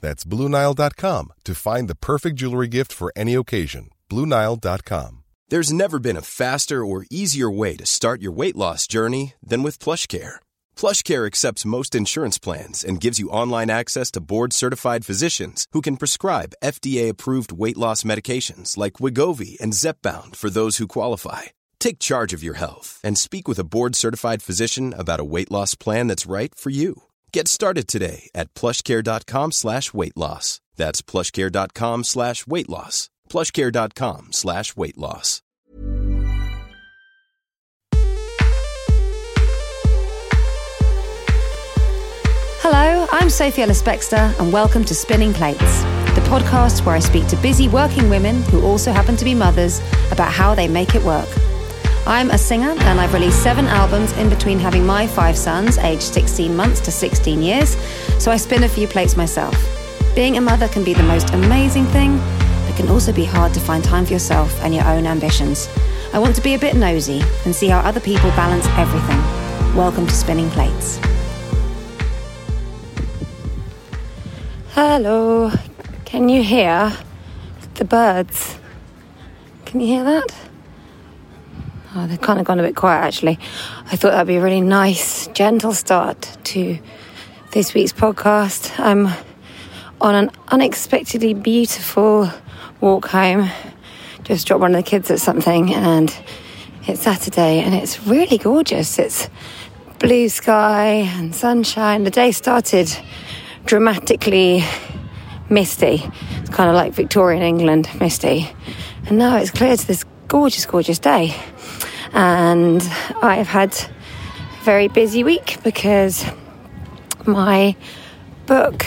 That's BlueNile.com to find the perfect jewelry gift for any occasion. BlueNile.com. There's never been a faster or easier way to start your weight loss journey than with PlushCare. PlushCare accepts most insurance plans and gives you online access to board-certified physicians who can prescribe FDA-approved weight loss medications like Wegovy and Zepbound for those who qualify. Take charge of your health and speak with a board-certified physician about a weight loss plan that's right for you. Get started today at plushcare.com slash weight loss. That's plushcare.com slash weight loss. Plushcare.com slash weight loss. Hello, I'm Sophie Ellis and welcome to Spinning Plates, the podcast where I speak to busy working women who also happen to be mothers about how they make it work. I'm a singer and I've released seven albums in between having my five sons, aged 16 months to 16 years, so I spin a few plates myself. Being a mother can be the most amazing thing, but can also be hard to find time for yourself and your own ambitions. I want to be a bit nosy and see how other people balance everything. Welcome to Spinning Plates. Hello, can you hear the birds? Can you hear that? Oh, they've kind of gone a bit quiet actually. I thought that'd be a really nice, gentle start to this week's podcast. I'm on an unexpectedly beautiful walk home. Just dropped one of the kids at something, and it's Saturday, and it's really gorgeous. It's blue sky and sunshine. The day started dramatically misty. It's kind of like Victorian England misty. And now it's clear to this gorgeous, gorgeous day. And I've had a very busy week because my book,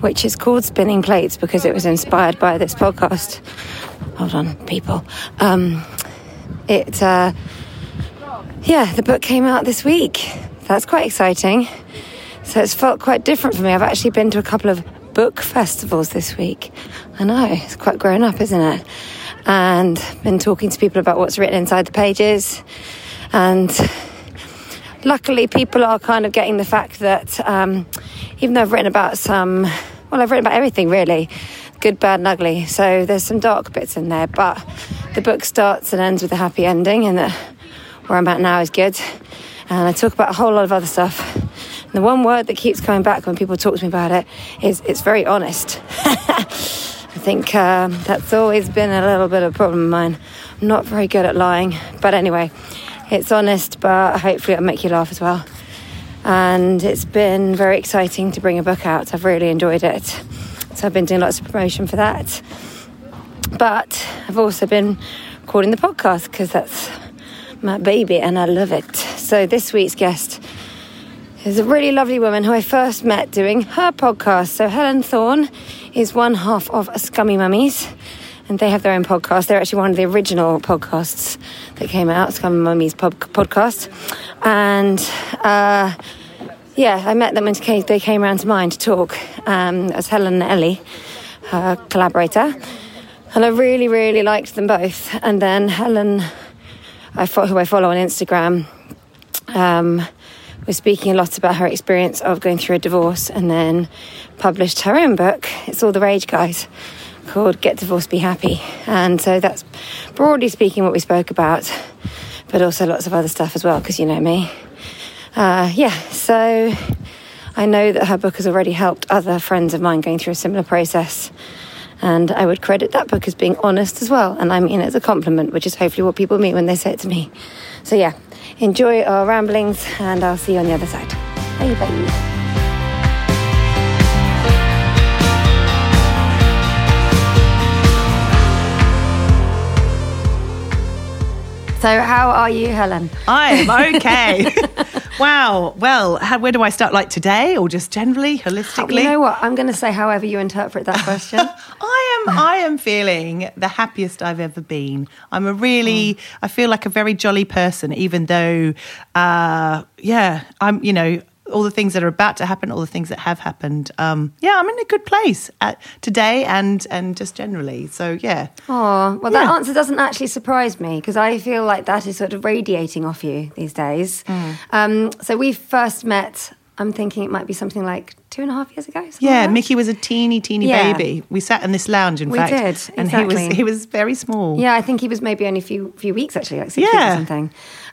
which is called Spinning Plates because it was inspired by this podcast. Hold on, people. Um, it, uh, yeah, the book came out this week. That's quite exciting. So it's felt quite different for me. I've actually been to a couple of book festivals this week. I know, it's quite grown up, isn't it? And been talking to people about what's written inside the pages. And luckily, people are kind of getting the fact that um, even though I've written about some, well, I've written about everything really good, bad, and ugly. So there's some dark bits in there, but the book starts and ends with a happy ending, and that where I'm at now is good. And I talk about a whole lot of other stuff. And the one word that keeps coming back when people talk to me about it is it's very honest. I think um, that's always been a little bit of a problem of mine. I'm not very good at lying, but anyway, it's honest, but hopefully it'll make you laugh as well. And it's been very exciting to bring a book out. I've really enjoyed it. So I've been doing lots of promotion for that. But I've also been recording the podcast because that's my baby and I love it. So this week's guest is a really lovely woman who I first met doing her podcast. So Helen Thorne is one half of Scummy Mummies and they have their own podcast. They're actually one of the original podcasts that came out, Scummy Mummies pod- podcast. And uh, yeah, I met them when they came around to mine to talk um, as Helen and Ellie, her collaborator. And I really, really liked them both. And then Helen, I who I follow on Instagram, um, was speaking a lot about her experience of going through a divorce and then published her own book. It's all the rage, guys, called Get Divorced, Be Happy. And so that's broadly speaking what we spoke about, but also lots of other stuff as well, because you know me uh, yeah, so I know that her book has already helped other friends of mine going through a similar process. And I would credit that book as being honest as well. And I mean it as a compliment, which is hopefully what people mean when they say it to me. So, yeah, enjoy our ramblings, and I'll see you on the other side. Bye bye. So, how are you, Helen? I am okay. wow. Well, how, where do I start? Like today, or just generally, holistically? You know what? I'm going to say however you interpret that question. I am. I am feeling the happiest I've ever been. I'm a really. Mm. I feel like a very jolly person, even though, uh, yeah, I'm. You know, all the things that are about to happen, all the things that have happened. Um, yeah, I'm in a good place at, today and and just generally. So yeah. Oh well, that answer doesn't actually surprise me because I feel like that is sort of radiating off you these days. Mm. Um, so we first met. I'm thinking it might be something like two and a half years ago. Yeah, like Mickey was a teeny, teeny yeah. baby. We sat in this lounge, in we fact, did, and exactly. he was he was very small. Yeah, I think he was maybe only a few few weeks actually, like six yeah. weeks or something.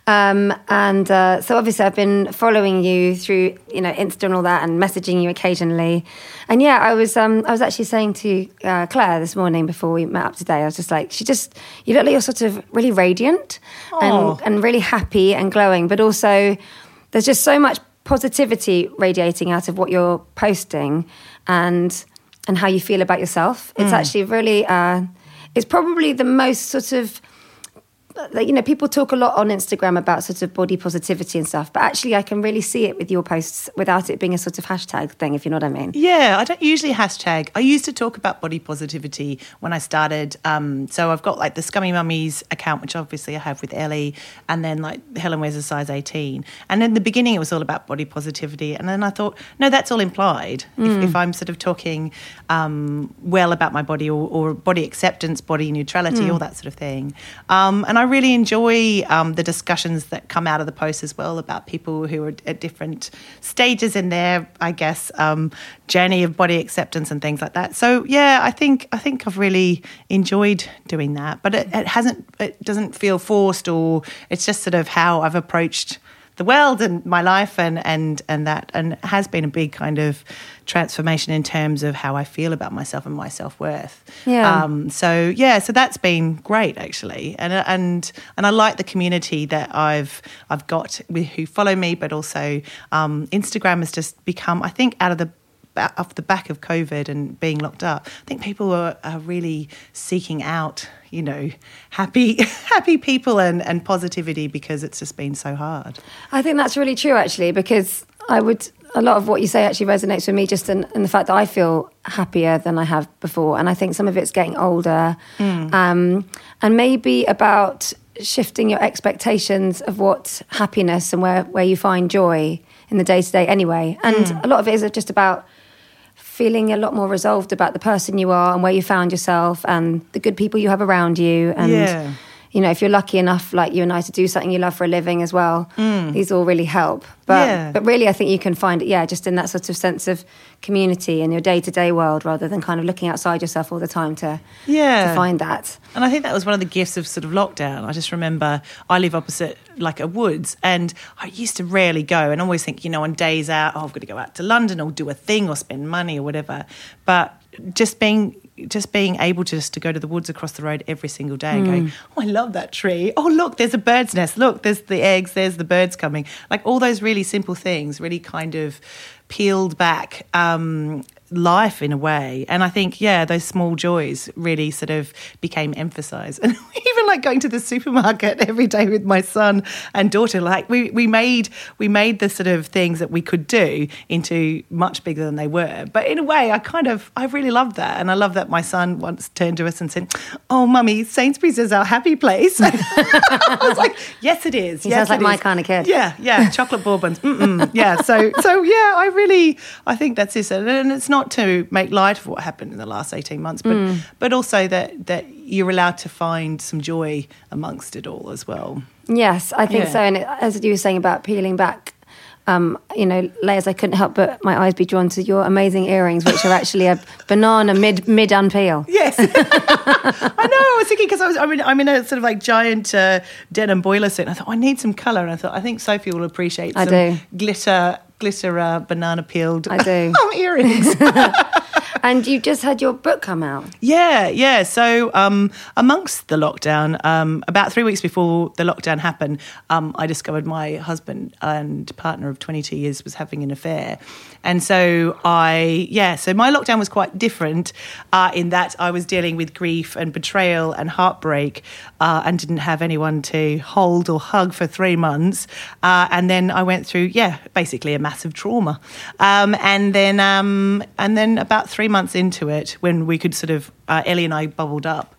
Um, and uh, so obviously I've been following you through, you know, Insta and all that, and messaging you occasionally. And yeah, I was um, I was actually saying to uh, Claire this morning before we met up today, I was just like, she just you look like you're sort of really radiant and and really happy and glowing, but also there's just so much positivity radiating out of what you're posting and and how you feel about yourself. It's mm. actually really uh, it's probably the most sort of you know, people talk a lot on Instagram about sort of body positivity and stuff, but actually, I can really see it with your posts without it being a sort of hashtag thing, if you know what I mean. Yeah, I don't usually hashtag. I used to talk about body positivity when I started. Um, so I've got like the Scummy Mummies account, which obviously I have with Ellie, and then like Helen wears a size 18. And in the beginning, it was all about body positivity. And then I thought, no, that's all implied. Mm. If, if, I'm sort of talking um, well about my body or, or, body acceptance, body neutrality, mm. all that sort of thing. Um, and I really enjoy um, the discussions that come out of the post as well about people who are at different stages in their, I guess, um, journey of body acceptance and things like that. So yeah, I think I think I've really enjoyed doing that, but it, it hasn't, it doesn't feel forced or it's just sort of how I've approached the world and my life and and and that and has been a big kind of transformation in terms of how I feel about myself and my self worth. Yeah. Um, so yeah, so that's been great actually, and and and I like the community that I've I've got with who follow me, but also um, Instagram has just become I think out of the off the back of COVID and being locked up, I think people are, are really seeking out, you know, happy happy people and, and positivity because it's just been so hard. I think that's really true actually, because I would a lot of what you say actually resonates with me just in, in, the fact that I feel happier than I have before. And I think some of it's getting older. Mm. Um, and maybe about shifting your expectations of what happiness and where, where you find joy in the day to day anyway. And mm. a lot of it is just about feeling a lot more resolved about the person you are and where you found yourself and the good people you have around you and yeah. You know if you're lucky enough like you and I to do something you love for a living as well mm. these all really help. But yeah. but really I think you can find it yeah just in that sort of sense of community in your day-to-day world rather than kind of looking outside yourself all the time to yeah. to find that. And I think that was one of the gifts of sort of lockdown. I just remember I live opposite like a woods and I used to rarely go and always think you know on days out oh I've got to go out to London or do a thing or spend money or whatever. But just being just being able to just to go to the woods across the road every single day and mm. going, oh, I love that tree. Oh, look, there's a bird's nest. Look, there's the eggs. There's the birds coming. Like all those really simple things, really kind of peeled back um, life in a way. And I think, yeah, those small joys really sort of became emphasized. And even like going to the supermarket every day with my son and daughter, like we, we made we made the sort of things that we could do into much bigger than they were. But in a way, I kind of I really love that. And I love that my son once turned to us and said, Oh mummy, Sainsbury's is our happy place. I was like, Yes, it is. He yes, sounds like my kind of kid. Yeah, yeah. Chocolate bourbons. Mm-mm. Yeah. So so yeah, I really I think that's it. And it's not to make light of what happened in the last 18 months, but mm. but also that that you're allowed to find some joy amongst it all as well. Yes, I think yeah. so. And as you were saying about peeling back um, you know, layers, I couldn't help but my eyes be drawn to your amazing earrings, which are actually a banana mid mid unpeel. Yes, I know. I was thinking because I was, I mean, I'm in a sort of like giant uh, denim boiler suit. And I thought oh, I need some colour, and I thought I think Sophie will appreciate. I do glitter glitter uh, banana peeled. I do earrings. And you just had your book come out. Yeah, yeah. So, um, amongst the lockdown, um, about three weeks before the lockdown happened, um, I discovered my husband and partner of 22 years was having an affair. And so I, yeah, so my lockdown was quite different uh, in that I was dealing with grief and betrayal and heartbreak uh, and didn't have anyone to hold or hug for three months. Uh, and then I went through, yeah, basically a massive trauma. Um, and then, um, and then about three months into it, when we could sort of, uh, Ellie and I bubbled up.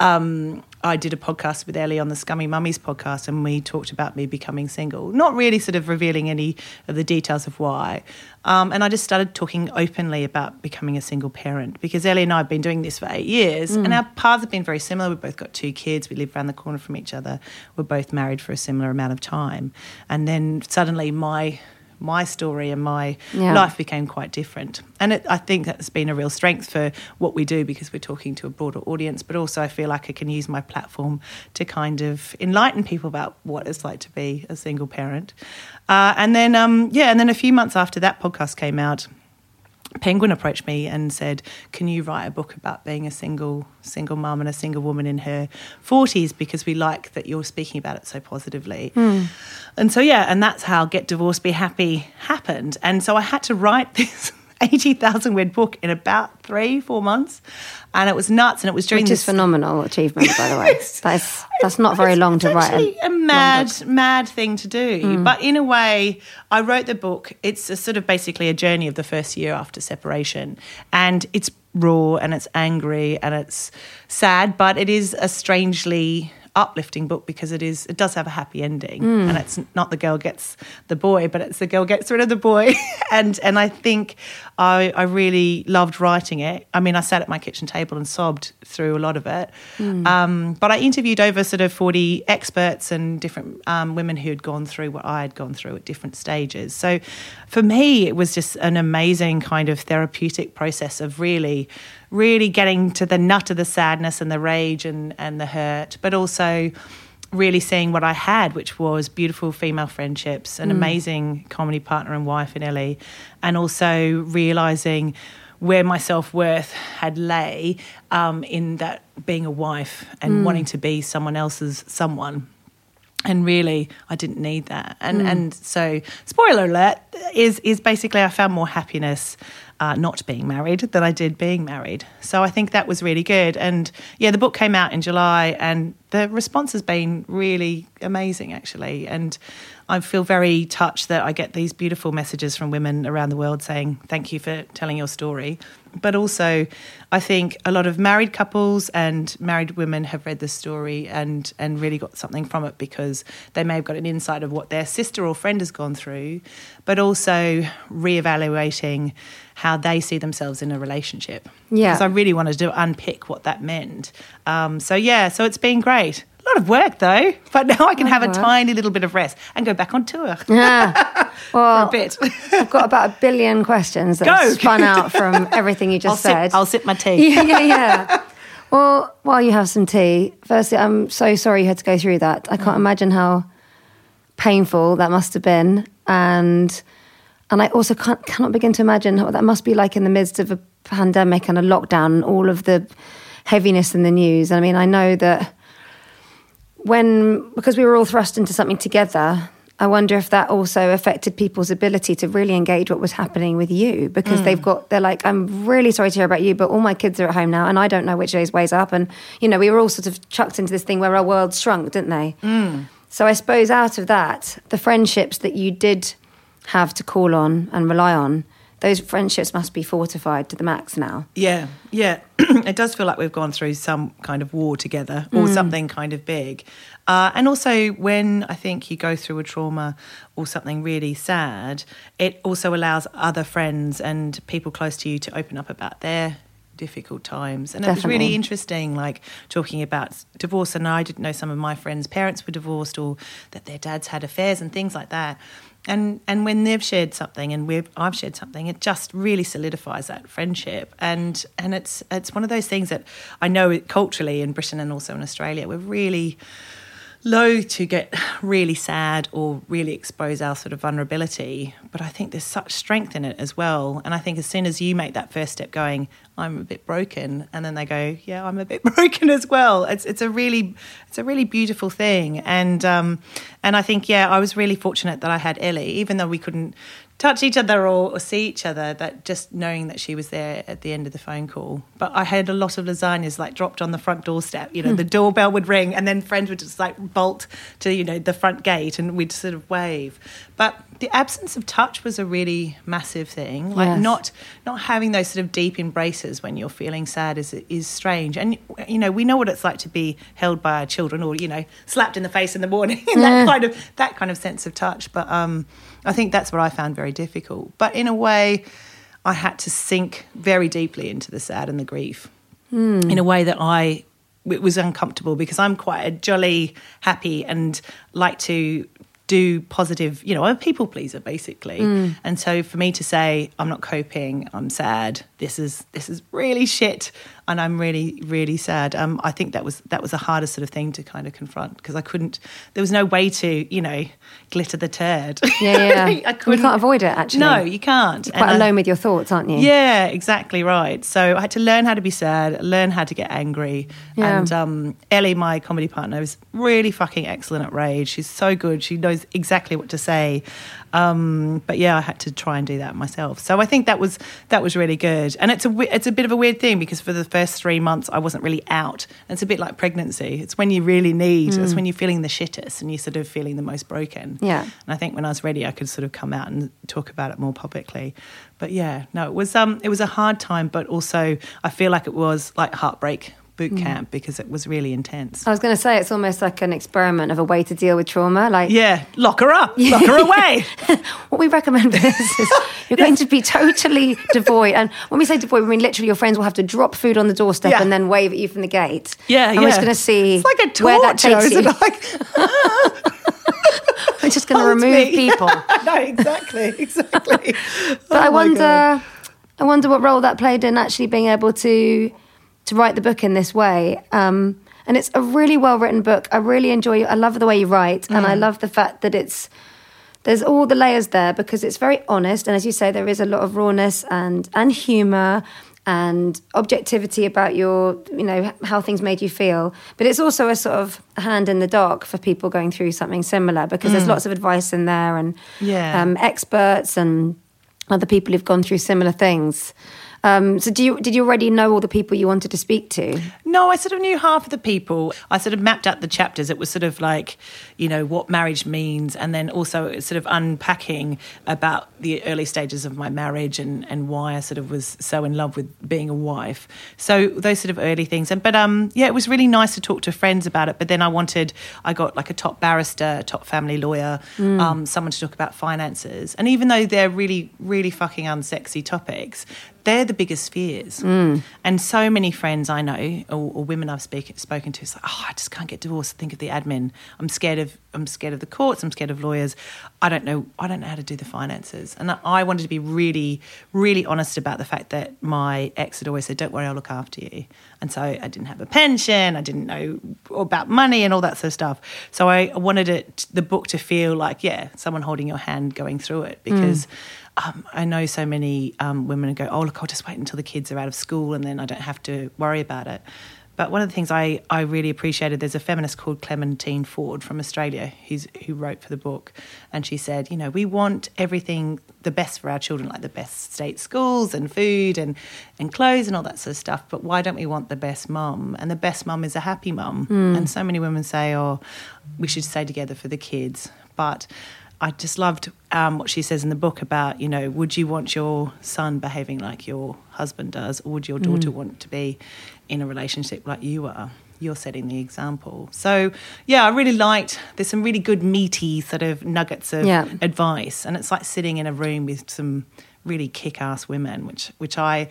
Um, I did a podcast with Ellie on the Scummy Mummies podcast, and we talked about me becoming single. Not really sort of revealing any of the details of why. Um, and I just started talking openly about becoming a single parent because Ellie and I have been doing this for eight years, and our paths have been very similar. We've both got two kids. We live around the corner from each other. We're both married for a similar amount of time. And then suddenly my my story and my Yeah. life became quite different. And it, I think that's been a real strength for what we do because we're talking to a broader audience, but also I feel like I can use my platform to kind of enlighten people about what it's like to be a single parent. Uh, and then, um, yeah, and then a few months after that podcast came out, Penguin approached me and said, "Can you write a book about being a single single mum and a single woman in her 40s because we like that you're speaking about it so positively." Hmm. And so yeah, and that's how Get Divorced Be Happy happened. And so I had to write this 80,000 word book in about 3 4 months. And it was nuts and it was during Which this is phenomenal achievement, by the way. That's that's not very long to write. actually a- a mad, mad thing to do. Mm. But in a way, I wrote the book. It's a sort of basically a journey of the first year after separation, and it's raw and it's angry and it's sad, but it is a strangely uplifting book because it is it does have a happy ending mm. and it's not the girl gets the boy but it's the girl gets rid of the boy and and I think I I really loved writing it. I mean I sat at my kitchen table and sobbed through a lot of it. Um, but I interviewed over sort of 40 experts and different um, women who had gone through what I had gone through at different stages. So for me it was just an amazing kind of therapeutic process of really really getting to the nut of the sadness and the rage and, and the hurt, but also really seeing what I had, which was beautiful female friendships, an amazing comedy partner and wife in Ellie, and also realizing where my self worth had lay um, in that being a wife and wanting to be someone else's someone and really I didn't need that. And and so spoiler alert is is basically I found more happiness uh, not being married than I did being married. So I think that was really good. And yeah, the book came out in July, and the response has been really amazing actually. And I feel very touched that I get these beautiful messages from women around the world saying thank you for telling your story. But also, I think a lot of married couples and married women have read the story and, and really got something from it because they may have got an insight of what their sister or friend has gone through, but also reevaluating how they see themselves in a relationship. Yeah. Because I really wanted to unpick what that meant. Um, so, yeah, so it's been great. A lot of work though, but now I can have a tiny little bit of rest and go back on tour Yeah. for Well, a bit. I've got about a billion questions that Go. spun out from everything you I'll just sip, said. I'll sip my tea. yeah, yeah, yeah. Well, while you have some tea, firstly, I'm so sorry you had to go through that. I can't mm. imagine how painful that must have been, and and I also can't cannot begin to imagine what that must be like in the midst of a pandemic and a lockdown and all of the heaviness in the news. And I mean, I know that when because we were all thrust into something together. I wonder if that also affected people's ability to really engage what was happening with you because they've hmm. got they're like I'm really sorry to hear about you but all my kids are at home now and I don't know which day's ways up. And you know we were all sort of chucked into this thing where our world shrunk didn't they? Hmm. So I suppose out of that the friendships that you did have to call on and rely on those friendships must be fortified to the max now Yeah, yeah. it does feel like we've gone through some kind of war together or something kind of big. Uh, and also, when I think you go through a trauma or something really sad, it also allows other friends and people close to you to open up about their difficult times. And it was really interesting, like talking about divorce. And I didn't know some of my friends' parents were divorced or that their dads had affairs and things like that. And and when they've shared something and we've I've shared something, it just really solidifies that friendship. And and it's it's one of those things that I know culturally in Britain and also in Australia, we're really low to get really sad or really expose our sort of vulnerability, but I think there's such strength in it as well. And I think as soon as you make that first step going, I'm a bit broken, and then they go, yeah, I'm a bit broken as well. It's it's a really it's a really beautiful thing. And um, and I think yeah, I was really fortunate that I had Ellie, even though we couldn't touch each other or, or, see each other that just knowing that she was there at the end of the phone call. But i had a lot of lasagnas like dropped on the front doorstep. You know the doorbell would ring and then friends would just like bolt to you know the front gate and we'd sort of wave. But the absence of touch was a really massive thing. Like Yes. not not having those sort of deep embraces when you're feeling sad is is strange. And you know we know what it's like to be held by our children or you know slapped in the face in the morning and that kind of that kind of sense of touch. But um I think that's what I found very difficult. But in a way, I had to sink very deeply into the sad and the grief hmm. in a way that I it was uncomfortable because I'm quite a jolly, happy, and like to do positive. You know, I'm a people pleaser basically. Hmm. And so for me to say I'm not coping, I'm sad. This is this is really shit, and I'm really really sad. Um, I think that was that was the hardest sort of thing to kind of confront because I couldn't. There was no way to you know glitter the turd. Yeah, yeah. I couldn't. can't avoid it, actually. No, you can't. You're quite And I- alone with your thoughts, aren't you? yeah, exactly right. So I had to learn how to be sad, learn how to get angry. Yeah. And um, Ellie, my comedy partner, is really fucking excellent at rage. She's so good. She knows exactly what to say. Um, but yeah, I had to try and do that myself. So I think that was that was really good. And it's a it's a bit of a weird thing because for the first three months I wasn't really out. And it's a bit like pregnancy. It's when you really need. It's when you're feeling the shittest and you're sort of feeling the most broken. Yeah. And I think when I was ready, I could sort of come out and talk about it more publicly. But yeah, no, it was um, it was a hard time, but also I feel like it was like heartbreak boot Mm. camp because it was really intense. I was going to say it's almost like an experiment of a way to deal with trauma. Like Yeah, lock her up, lock her away. what we recommend for this is you're going to be totally devoid. And when we say devoid, we mean literally your friends will have to drop food on the doorstep Yeah. and then wave at you from the gate. Yeah, and yeah. we're just going to see It's like a where that torture, takes you. Like, We're just going to remove me. people. no, exactly, exactly. But I Oh God. wonder, I wonder what role that played in actually being able to to write the book in this way. Um, and it's a really well written book. I really enjoy. I love the way you write, and I Mm. love the fact that it's there's all the layers there because it's very honest. And as you say, there is a lot of rawness and and humor and objectivity about your you know how things made you feel but it's also a sort of hand in the dark for people going through something similar because there's lots of advice in there and Yeah. um, experts and other people who've gone through similar things. Um, so, do you did you already know all the people you wanted to speak to? No, I sort of knew half of the people. I sort of mapped out the chapters. It was sort of like, you know, what marriage means, and then also sort of unpacking about the early stages of my marriage and, and why I sort of was so in love with being a wife. So those sort of early things. And but um, yeah, it was really nice to talk to friends about it. But then I wanted, I got like a top barrister, a top family lawyer, um, someone to talk about finances. And even though they're really, really fucking unsexy topics, they're the biggest fears. Mm. And so many friends I know, or, or women I've speak, spoken to, it's like, oh, I just can't get divorced. Think of the admin. I'm scared of. I'm scared of the courts. I'm scared of lawyers. I don't know. I don't know how to do the finances. And I- I wanted to be really, really honest about the fact that my ex had always said, "Don't worry, I'll look after you." And so I didn't have a pension. I didn't know about money and all that sort of stuff. So I wanted it, the book to feel like, yeah, someone holding your hand going through it mm. because. Um, I know so many um, women go, oh, look, I'll just wait until the kids are out of school and then I don't have to worry about it. But one of the things I, I really appreciated, there's a feminist called Clementine Ford from Australia who's, who wrote for the book. And she said, you know, we want everything the best for our children, like the best state schools and food and, and clothes and all that sort of stuff. But why don't we want the best mum? And the best mum is a happy mum. And so many women say, oh, we should stay together for the kids. But I just loved um, what she says in the book about, you know, would you want your son behaving like your husband does, or would your daughter want to be in a relationship like you are? You're setting the example. So, yeah, I really liked. There's some really good meaty sort of nuggets of Yeah. advice, and it's like sitting in a room with some really kick-ass women, which which I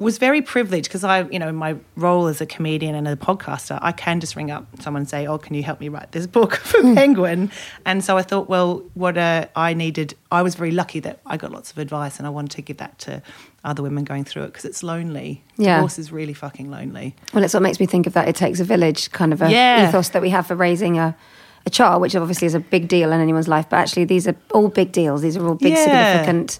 was very privileged because I, you know, in my role as a comedian and a podcaster, I can just ring up someone and say, "Oh, can you help me write this book for Penguin?" And so I thought, well, what uh, I needed, I was very lucky that I got lots of advice, and I wanted to give that to other women going through it because it's lonely. Yeah. Divorce is really fucking lonely. Well, it's what makes me think of that. It takes a village kind of a Yeah. ethos that we have for raising a, a child, which obviously is a big deal in anyone's life, but actually these are all big deals. These are all big Yeah. significant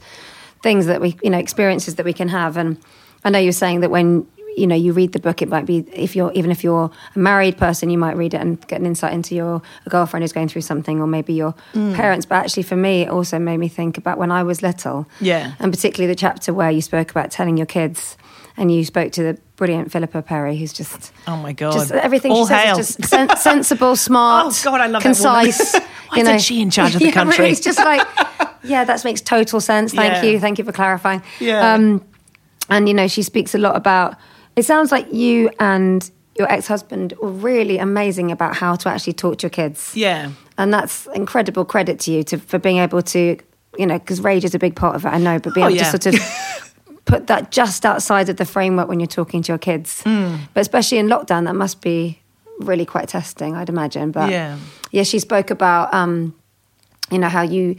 things that we, you know, experiences that we can have. And I know you're saying that when you know you read the book, it might be if you're even if you're a married person, you might read it and get an insight into your a girlfriend who's going through something, or maybe your Mm. parents. But actually, for me, it also made me think about when I was little. Yeah. and particularly the chapter where you spoke about telling your kids. And you spoke to the brilliant Philippa Perry, who's just Oh my God. just everything All she says hail. is just sen- sensible, smart. Oh, God, I love that concise. Why isn't she in charge of the yeah, country? Really, it's just like, yeah, that makes total sense. Thank Yeah. you, thank you for clarifying. Yeah. Um, and you know, she speaks a lot about. It sounds like you and your ex-husband were really amazing about how to actually talk to your kids. Yeah. and that's incredible credit to you to for being able to, you know, because rage is a big part of it. I know, but being Oh, able yeah. to sort of put that just outside of the framework when you're talking to your kids. Mm. But especially in lockdown, that must be really quite testing, I'd imagine. But Yeah. yeah, she spoke about, um, you know, how you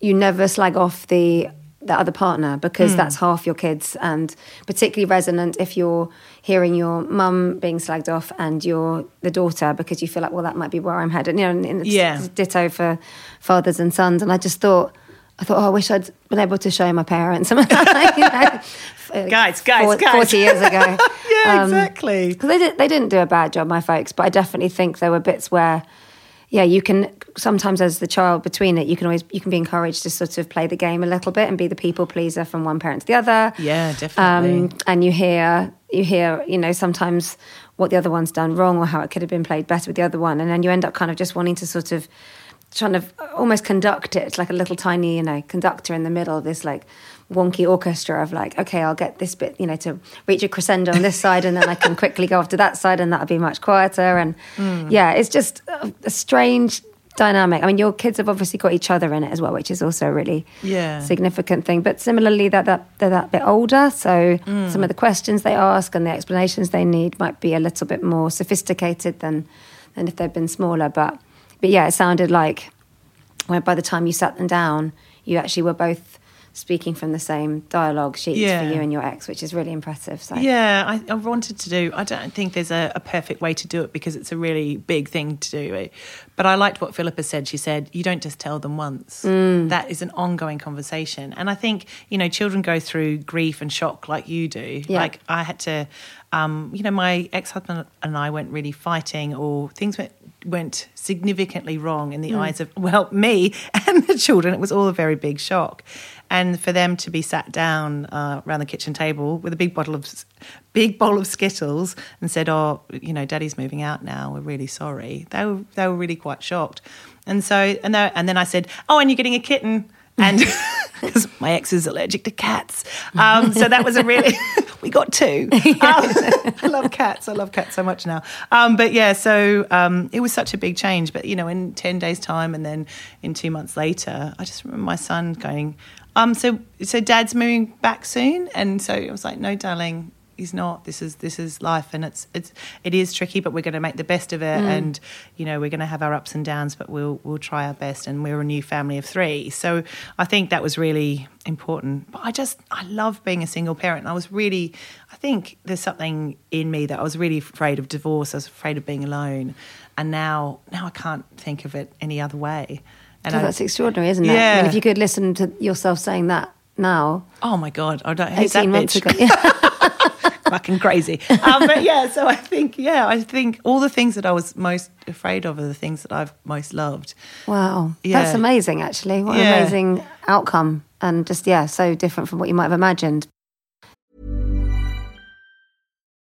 you never slag off the the other partner because that's half your kids, and particularly resonant if you're hearing your mum being slagged off and you're the daughter because you feel like, well, that might be where I'm headed. You know, and, Yeah. ditto for fathers and sons. And I just thought, I thought, oh, I wish I'd been able to show my parents. you know, Guys, guys, four- guys. 40 years ago. Yeah, Um, exactly. because they, did, they didn't do a bad job, my folks, but I definitely think there were bits where, yeah, you can sometimes as the child between it, you can always you can be encouraged to sort of play the game a little bit and be the people pleaser from one parent to the other. Yeah, definitely. Um, and you hear you hear you know sometimes what the other one's done wrong or how it could have been played better with the other one, and then you end up kind of just wanting to sort of trying to almost conduct it like a little tiny you know conductor in the middle of this like wonky orchestra of like okay i'll get this bit you know to reach a crescendo on this side and then i can quickly go off to that side and that'll be much quieter and Hmm. yeah it's just a, strange dynamic i mean your kids have obviously got each other in it as well which is also a really Yeah. significant thing but similarly that, that they're that bit older so Hmm. some of the questions they ask and the explanations they need might be a little bit more sophisticated than than if they'd been smaller but but yeah, it sounded like when by the time you sat them down, you actually were both speaking from the same dialogue sheet Yeah. for you and your ex, which is really impressive. So Yeah, I, I wanted to do. I don't think there's a, a perfect way to do it because it's a really big thing to do. But I liked what Philippa said. She said, "You don't just tell them once. That is an ongoing conversation." And I think you know, children go through grief and shock like you do. Yeah. Like I had to, um, you know, my ex-husband and I weren't really fighting, or things went went significantly wrong in the eyes of well me and the children. It was all a very big shock, and for them to be sat down uh, around the kitchen table with a big bottle of big bowl of Skittles and said, "Oh, you know, Daddy's moving out now. We're really sorry." They were they were really quite shocked, and so and they, and then I said, "Oh, and you're getting a kitten." And because my ex is allergic to cats, um, so that was a really we got two. Um, I love cats. I love cats so much now. Um, but yeah, so um, it was such a big change. But you know, in ten days' time, and then in two months later, I just remember my son going, um, "So, so Dad's moving back soon?" And so I was like, "No, darling." He's not. This is this is life, and it's it's it is tricky, but we're going to make the best of it. Mm. And you know, we're going to have our ups and downs, but we'll we'll try our best. And we're a new family of three, so I think that was really important. But I just I love being a single parent. And I was really, I think there's something in me that I was really afraid of divorce. I was afraid of being alone, and now now I can't think of it any other way. And I- that's extraordinary, isn't it? I Yeah. mean, if you could listen to yourself saying that now, oh my god, I don't hate that eighteen months bitch. ago, yeah. fucking crazy. Um, but yeah, so I think, yeah, I think all the things that I was most afraid of are the things that I've most loved. wow, Yeah. that's amazing. Actually, what Yeah. an amazing outcome, and just yeah, so different from what you might have imagined.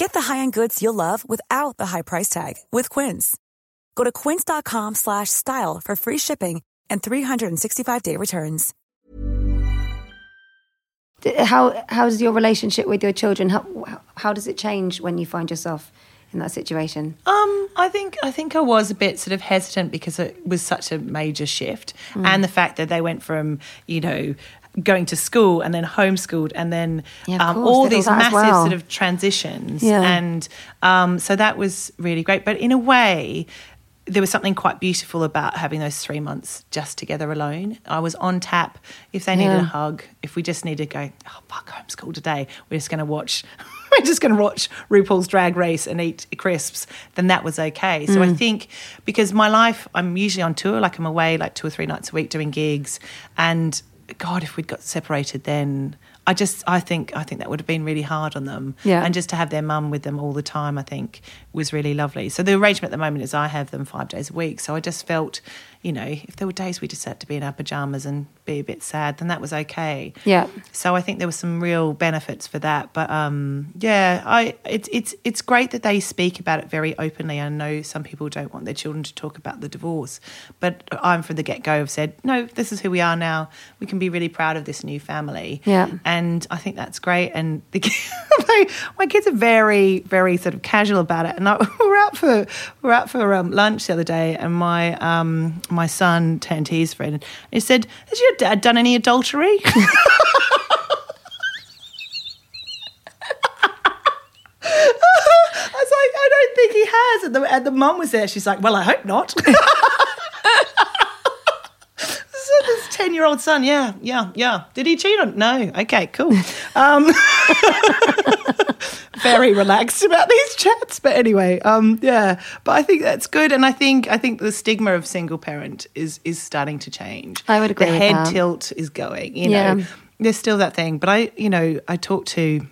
Get the high-end goods you'll love without the high price tag with Quince. Go to quince.com slash style for free shipping and 365-day returns. D- How how's your relationship with your children? How how- how does it change when you find yourself in that situation? Um, I think I think I was a bit sort of hesitant because it was such a major shift, Mm. and the fact that they went from you know going to school and then homeschooled and then Yeah, um, course, all these massive well. sort of transitions, Yeah. and um, so that was really great. But in a way. There was something quite beautiful about having those three months just together alone. I was on tap. If they needed Yeah. a hug, if we just needed to go, oh, fuck, homeschool today, we're just going to watch, we're just going to watch RuPaul's Drag Race and eat crisps, then that was okay. So I think because my life, I'm usually on tour, like I'm away like two or three nights a week doing gigs. And God, if we'd got separated then. I just, I think, I think that would have been really hard on them. Yeah. And just to have their mum with them all the time, I think, was really lovely. So the arrangement at the moment is I have them five days a week. So I just felt, you know, if there were days we just had to be in our pajamas and be a bit sad, then that was okay. Yeah. So I think there were some real benefits for that. But um, yeah, I it's it's it's great that they speak about it very openly. I know some people don't want their children to talk about the divorce, but I'm from the get go have said no. This is who we are now. We can be really proud of this new family. Yeah. and I think that's great. And the, my, my kids are very very sort of casual about it. And I, we're out for we were out for um, lunch the other day, and my um, my son turned to his friend and he said, "Has your dad done any adultery?" I was like, I don't think he has. And the, and the mum was there. She's like, well, I hope not. so this 10 year old son, yeah, yeah, yeah. Did he cheat on? No. Okay, cool. Um, very relaxed about these chats. But anyway, um, yeah. But I think that's good. And I think I think the stigma of single parent is is starting to change. I would agree The head that. tilt is going, you Yeah. know. There's still that thing. But I, you know, I talked to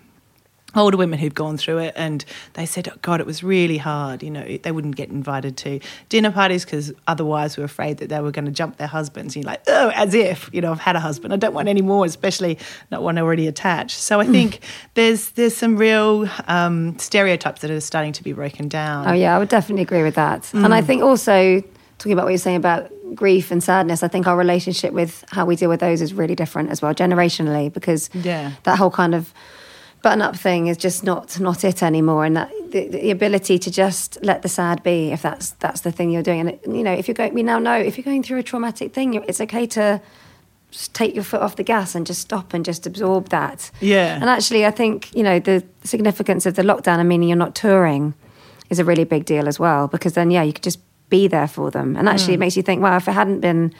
older women who'd gone through it and they said oh god it was really hard you know they wouldn't get invited to dinner parties because otherwise we were afraid that they were going to jump their husbands and you're like oh as if you know i've had a husband i don't want any more especially not one already attached so i Mm. think there's there's some real um, stereotypes that are starting to be broken down Oh yeah, I would definitely agree with that. Mm. And I think also talking about what you're saying about grief and sadness, I think our relationship with how we deal with those is really different as well, generationally, because Yeah. that whole kind of button up thing is just not not it anymore. And that the, the ability to just let the sad be, if that's that's the thing you're doing. And it, you know, if you're going, we now know if you're going through a traumatic thing, you're, it's okay to just take your foot off the gas and just stop and just absorb that. Yeah. And actually, I think you know the significance of the lockdown. I mean, you're not touring is a really big deal as well because then yeah, you could just be there for them. And actually, Mm. it makes you think, wow, if it hadn't been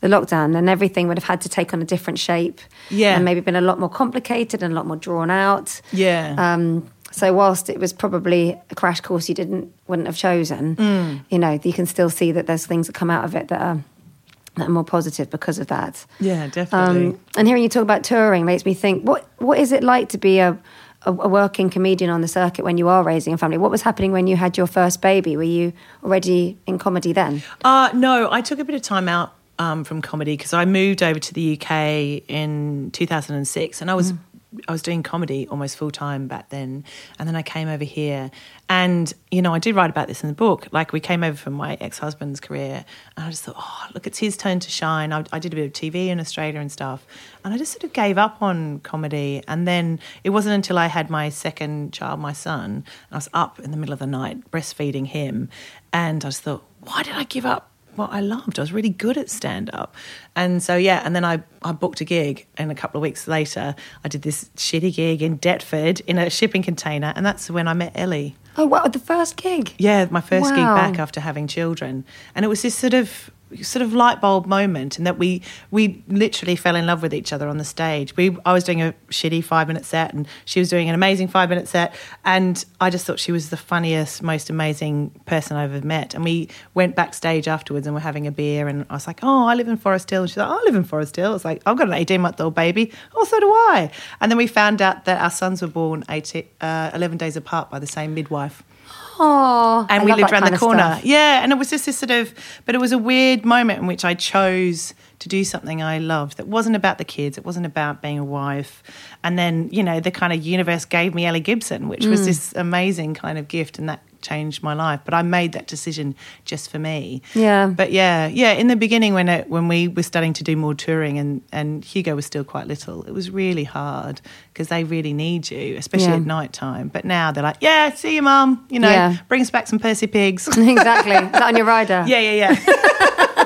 the lockdown, then everything would have had to take on a different shape. Yeah. And maybe been a lot more complicated and a lot more drawn out. Yeah. Um, so whilst it was probably a crash course you didn't wouldn't have chosen, Mm. you know, you can still see that there's things that come out of it that are that are more positive because of that. yeah, definitely. Um, and hearing you talk about touring makes me think: what what is it like to be a, a working comedian on the circuit when you are raising a family? What was happening when you had your first baby? Were you already in comedy then? Uh, no, I took a bit of time out um, from comedy because I moved over to the UK in 2006 and I was. I was doing comedy almost full time back then, and then I came over here, and you know I did write about this in the book. Like we came over from my ex husband's career, and I just thought, oh look, it's his turn to shine. I, I did a bit of TV in Australia and stuff, and I just sort of gave up on comedy. And then it wasn't until I had my second child, my son, I was up in the middle of the night breastfeeding him, and I just thought, why did I give up what I loved. I was really good at stand up. And so, yeah, and then I, I booked a gig, and a couple of weeks later, I did this shitty gig in Deptford in a shipping container, and that's when I met Ellie. Oh, wow! The first gig. Yeah, my first gig back after having children. And it was this sort of sort of light bulb moment and that we we literally fell in love with each other on the stage. We I was doing a shitty 5 minute set and she was doing an amazing 5 minute set and I just thought she was the funniest most amazing person I've ever met. And we went backstage afterwards and we're having a beer and I was like, "Oh, I live in Forest Hill." And she's like, "I live in Forest Hill." It's like, "I've got an 18 month old baby." "Oh, so do I." And then we found out that our sons were born 18, uh, 11 days apart by the same midwife Oh, and I we lived around the corner. Yeah, and it was just this sort of, but it was a weird moment in which I chose to do something I loved that wasn't about the kids, it wasn't about being a wife. And then, you know, the kind of universe gave me Ellie Gibson, which Mm. was this amazing kind of gift, and that changed my life. But I made that decision just for me. Yeah. But yeah, yeah. In the beginning, when it, when we were starting to do more touring, and and Hugo was still quite little, it was really hard because they really need you, especially Yeah. at night time. But now they're like, yeah, see you, mum. You know, Yeah. bring us back some Percy pigs. exactly. Is that on your rider? yeah, yeah, yeah,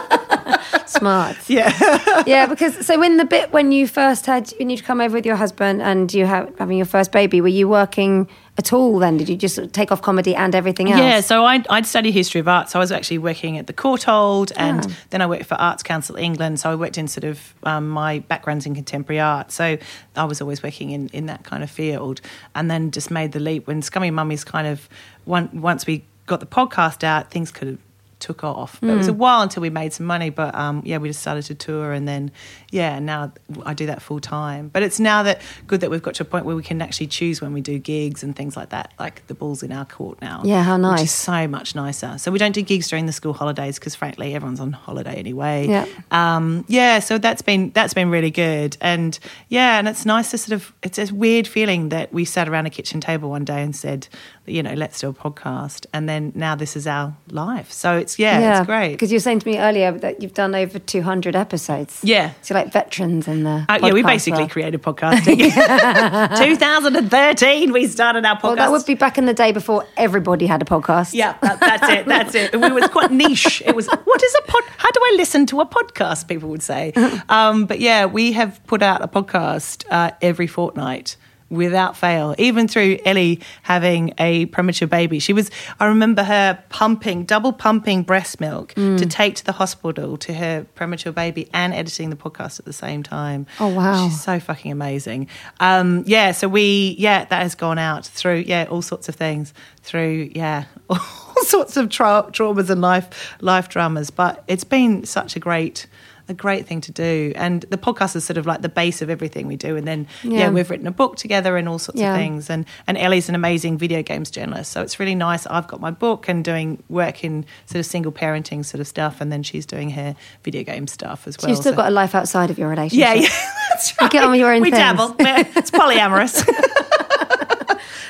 Smart. yeah. yeah, because so in the bit when you first had when you'd come over with your husband and you have having your first baby, were you working at all then? Did you just sort of take off comedy and everything else? Yeah, so I'd, I'd studied history of art. So I was actually working at the Courtauld and Ah. then I worked for Arts Council England. So I worked in sort of um, my background's in contemporary art. So I was always working in, in that kind of field and then just made the leap when Scummy Mummies kind of, one, once we got the podcast out, things could have took off. But it was a while until we made some money. But um, yeah, we just started to tour, and then yeah, now I do that full time. But it's now that good that we've got to a point where we can actually choose when we do gigs and things like that. Like the ball's in our court now. Yeah, how Which nice. is so much nicer. So we don't do gigs during the school holidays because frankly everyone's on holiday anyway. Yeah. Um, yeah. So that's been that's been really good, and yeah, and it's nice to sort of it's a weird feeling that we sat around a kitchen table one day and said, you know, let's do a podcast, and then now this is our life. So it's yeah, it's great. Because you were saying to me earlier that you've done over 200 episodes. Yeah. So you're like veterans in the. Uh, yeah, we basically world. created podcasting. 2013, we started our podcast. Well, that would be back in the day before everybody had a podcast. Yeah, that, that's it. That's it. It was quite niche. It was, what is a pod? How do I listen to a podcast? People would say. Um, but yeah, we have put out a podcast uh, every fortnight without fail, even through Ellie having a premature baby. She was, I remember her pumping, double pumping breast milk Mm. to take to the hospital to her premature baby and editing the podcast at the same time. Oh, wow. She's so fucking amazing. Um, yeah, so we, yeah, that has gone out through, yeah, all sorts of things, through, yeah, all sorts of tra- traumas and life, life dramas. But it's been such a great, a great thing to do. And the podcast is sort of like the base of everything we do. And then, yeah, Yeah. we've written a book together and all sorts Yeah. of things. And, and Ellie's an amazing video games journalist. So it's really nice. I've got my book and doing work in sort of single parenting sort of stuff. And then she's doing her video game stuff as So well. you've still So- got a life outside of your relationship. yeah, yeah, that's right. get on with your own we things. dabble. It's polyamorous.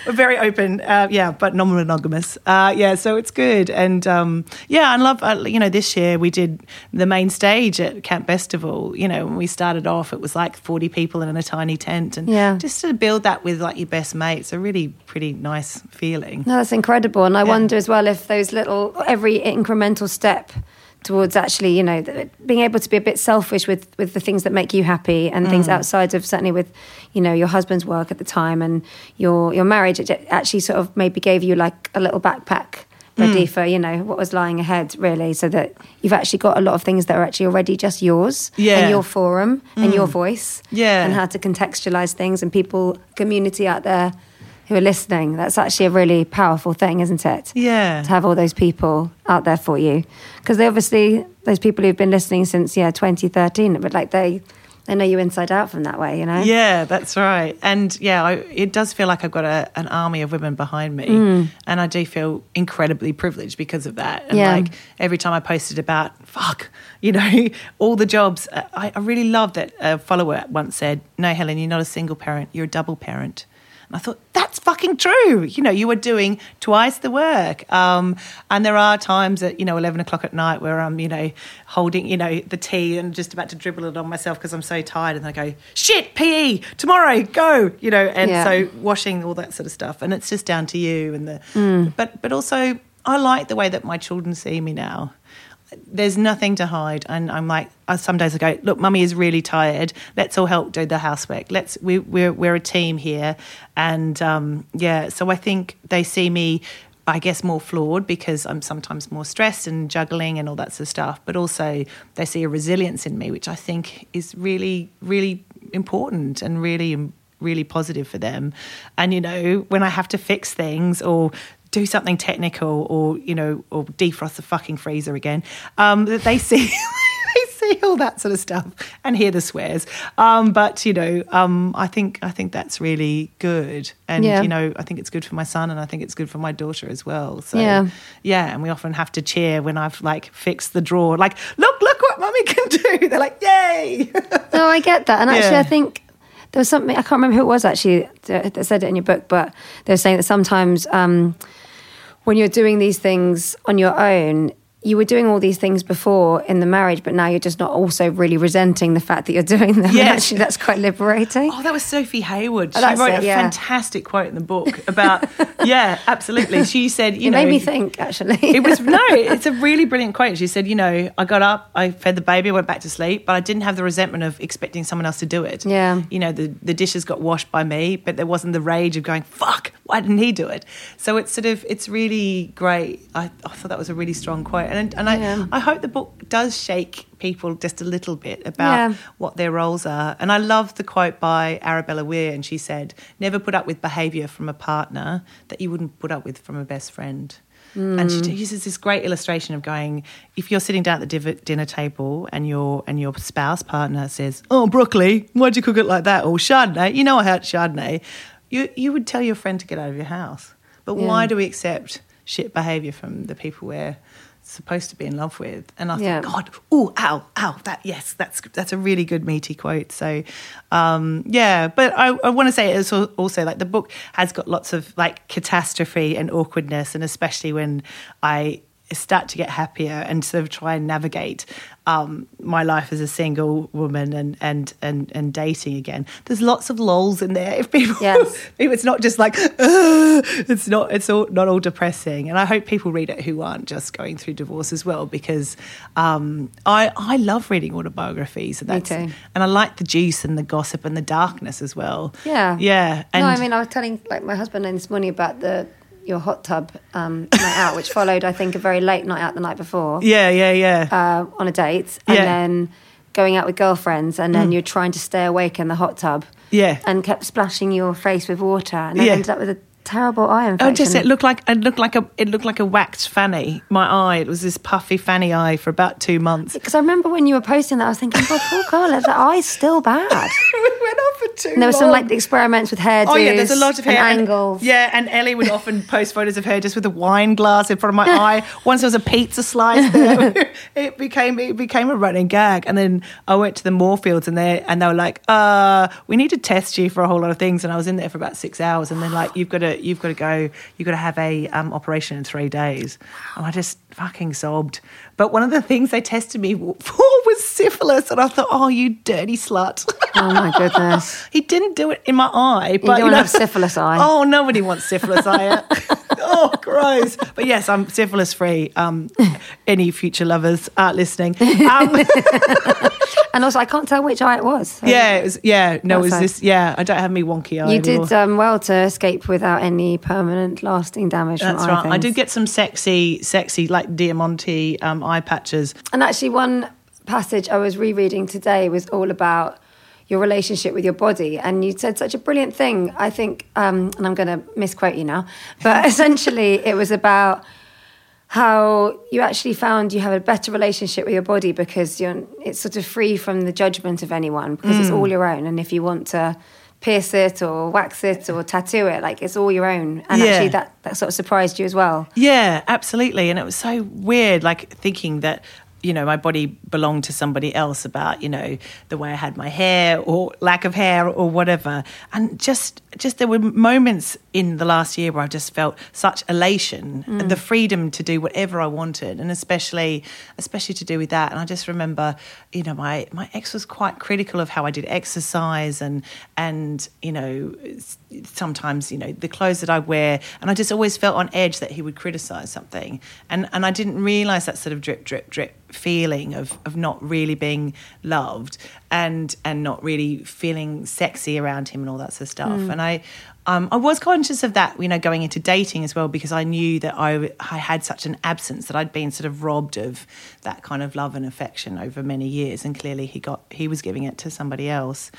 We're very open, uh, yeah, but non-monogamous. Uh, yeah, so it's good, and um, yeah, I love. Uh, you know, this year we did the main stage at Camp Bestival. You know, when we started off, it was like forty people in a tiny tent, and Yeah. just to build that with like your best mates, a really pretty nice feeling. No, that's incredible. And I Yeah. wonder as well if those little, every incremental step towards actually, you know, being able to be a bit selfish with, with the things that make you happy and things Mm. outside of certainly with, you know, your husband's work at the time and your, your marriage, it actually sort of maybe gave you like a little backpack ready mm. for you know what was lying ahead really so that you've actually got a lot of things that are actually already just yours Yeah. and your forum and your mm. voice Yeah. and how to contextualize things and people community out there who are listening that's actually a really powerful thing isn't it Yeah. to have all those people out there for you because they obviously those people who've been listening since yeah 2013 but like they they know you inside out from that way you know Yeah, that's right. And yeah, I, it does feel like I've got a, an army of women behind me. And I do feel incredibly privileged because of that. And Yeah. like every time I posted about, fuck, you know, all the jobs, uh, I, I really love that a follower once said, No, Helen, you're not a single parent, you're a double parent. And I thought, that's fucking true. You know, you are doing twice the work. Um, and there are times at, you know, 11 o'clock at night where I'm, you know, holding, you know, the tea and just about to dribble it on myself because I'm so tired. And I go, shit, PE, tomorrow, go, you know. And Yeah. so washing, all that sort of stuff. And it's just down to you. And the, but, but also, I like the way that my children see me now there's nothing to hide. And i'm like uh, some days i go look mummy is really tired. Let's all help do the housework. Let's we, we're, we're a team here. And um, yeah so i think they see me i guess more flawed because i'm sometimes more stressed and juggling and all that sort of stuff. But also they see a resilience in me which i think is really really important and really really positive for them. And you know when i have to fix things or do something technical or you know or defrost the fucking freezer again um that they see they see all that sort of stuff and hear the swears um but you know um i think i think that's really good and Yeah. you know i think it's good for my son and i think it's good for my daughter as well so Yeah. yeah and we often have to cheer when i've like fixed the drawer like look look what mummy can do they're like yay No, I get that. And actually, Yeah. I think there was something, I can't remember who it was actually that said it in your book, but they were saying that sometimes um, when you're doing these things on your own, you were doing all these things before in the marriage, but now you're just not also really resenting the fact that you're doing them. Yes. actually, that's quite liberating. Oh, that was Sophie Hayward. She wrote it, a yeah. fantastic quote in the book about, yeah, absolutely. She said, you it know, made me think, actually. it was no, it's a really brilliant quote. She said, you know, I got up, I fed the baby, I went back to sleep, but I didn't have the resentment of expecting someone else to do it. Yeah. You know, the, the dishes got washed by me, but there wasn't the rage of going, fuck, why didn't he do it? So it's sort of, it's really great. I, I thought that was a really strong quote. And, and Yeah. I, I hope the book does shake people just a little bit about Yeah. what their roles are. And I love the quote by Arabella Weir, and she said, Never put up with behaviour from a partner that you wouldn't put up with from a best friend. And she mm. uses this great illustration of going, if you're sitting down at the div- dinner table and your and your spouse partner says, "Oh, broccoli, why'd you cook it like that?" or Chardonnay, you know I had Chardonnay, you you would tell your friend to get out of your house. But why do we accept shit behaviour from the people we're supposed to be in love with? And I Yeah. thought, God, oh, ow, ow, that yes, that's that's a really good meaty quote. So, um, yeah, but I, I want to say it's also like the book has got lots of like catastrophe and awkwardness, and especially when I start to get happier and sort of try and navigate um, my life as a single woman and and and and dating again. There's lots of lols in there. If people, Yes. if it's not just like it's not it's all not all depressing and i hope people read it who aren't just going through divorce as well because um, I, I love reading autobiographies and that's and i like the juice and the gossip and the darkness as well Yeah. yeah and no, I mean, I was telling like my husband this morning about the your hot tub um, night out, which followed, I think, a very late night out the night before yeah yeah yeah uh, on a date, and Yeah. then going out with girlfriends, and then you're trying to stay awake in the hot tub, Yeah. and kept splashing your face with water, and I Yeah. ended up with a terrible eye infection. Oh, just it looked like it looked like a it looked like a waxed fanny. My eye, it was this puffy fanny eye for about two months. because I remember when you were posting that, I was thinking, "God, poor Carla, the eye's still bad." it went on for too And there were some like experiments with hairdos. Oh yeah, there's a lot of hair and- angles. yeah, and Ellie would often post photos of her just with a wine glass in front of my eye. Once there was a pizza slice there, it became it became a running gag. And then I went to the Moorfields and they and they were like, "Uh, we need to test you for a whole lot of things." And I was in there for about six hours, and then like, "You've got to you've got to go, you've got to have a um, operation in three days." And I just fucking sobbed. But one of the things they tested me for was syphilis, and I thought, "Oh, you dirty slut." Oh my goodness. He didn't do it in my eye. But, you don't you know, have syphilis eye. Oh, nobody wants syphilis eye. oh, gross. But yes, I'm syphilis free. Um, any future lovers uh, listening. Um, and also, I can't tell which eye it was. So yeah, it was. Yeah, no, it was this. Yeah, I don't have me wonky eye. You did um, well to escape without any permanent, lasting damage from That's eye right. I did get some sexy, sexy like Diamante um, eye patches. And actually, one passage I was rereading today was all about your relationship with your body. And you said such a brilliant thing, I think, um, and I'm going to misquote you now, but essentially, it was about how you actually found you have a better relationship with your body because you're, it's sort of free from the judgment of anyone because it's mm. all your own. And if you want to pierce it or wax it or tattoo it, like it's all your own. And Yeah. actually, that, that sort of surprised you as well. Yeah, absolutely. And it was so weird, like thinking that, you know, my body belonged to somebody else about, you know, the way I had my hair or lack of hair or whatever. And just, just there were moments in the last year where I've just felt such elation and the mm. freedom to do whatever I wanted. And especially, especially to do with that. And I just remember, you know, my, my ex was quite critical of how I did exercise and, and, you know, sometimes, you know, the clothes that I wear. And I just always felt on edge that he would criticize something. And, and I didn't realize that sort of drip, drip, drip feeling of, of not really being loved and, and not really feeling sexy around him and all that sort of stuff. Mm. And I, um, I was conscious of that, you know, going into dating as well, because I knew that I, I had such an absence that I'd been sort of robbed of that kind of love and affection over many years, and clearly he got he was giving it to somebody else.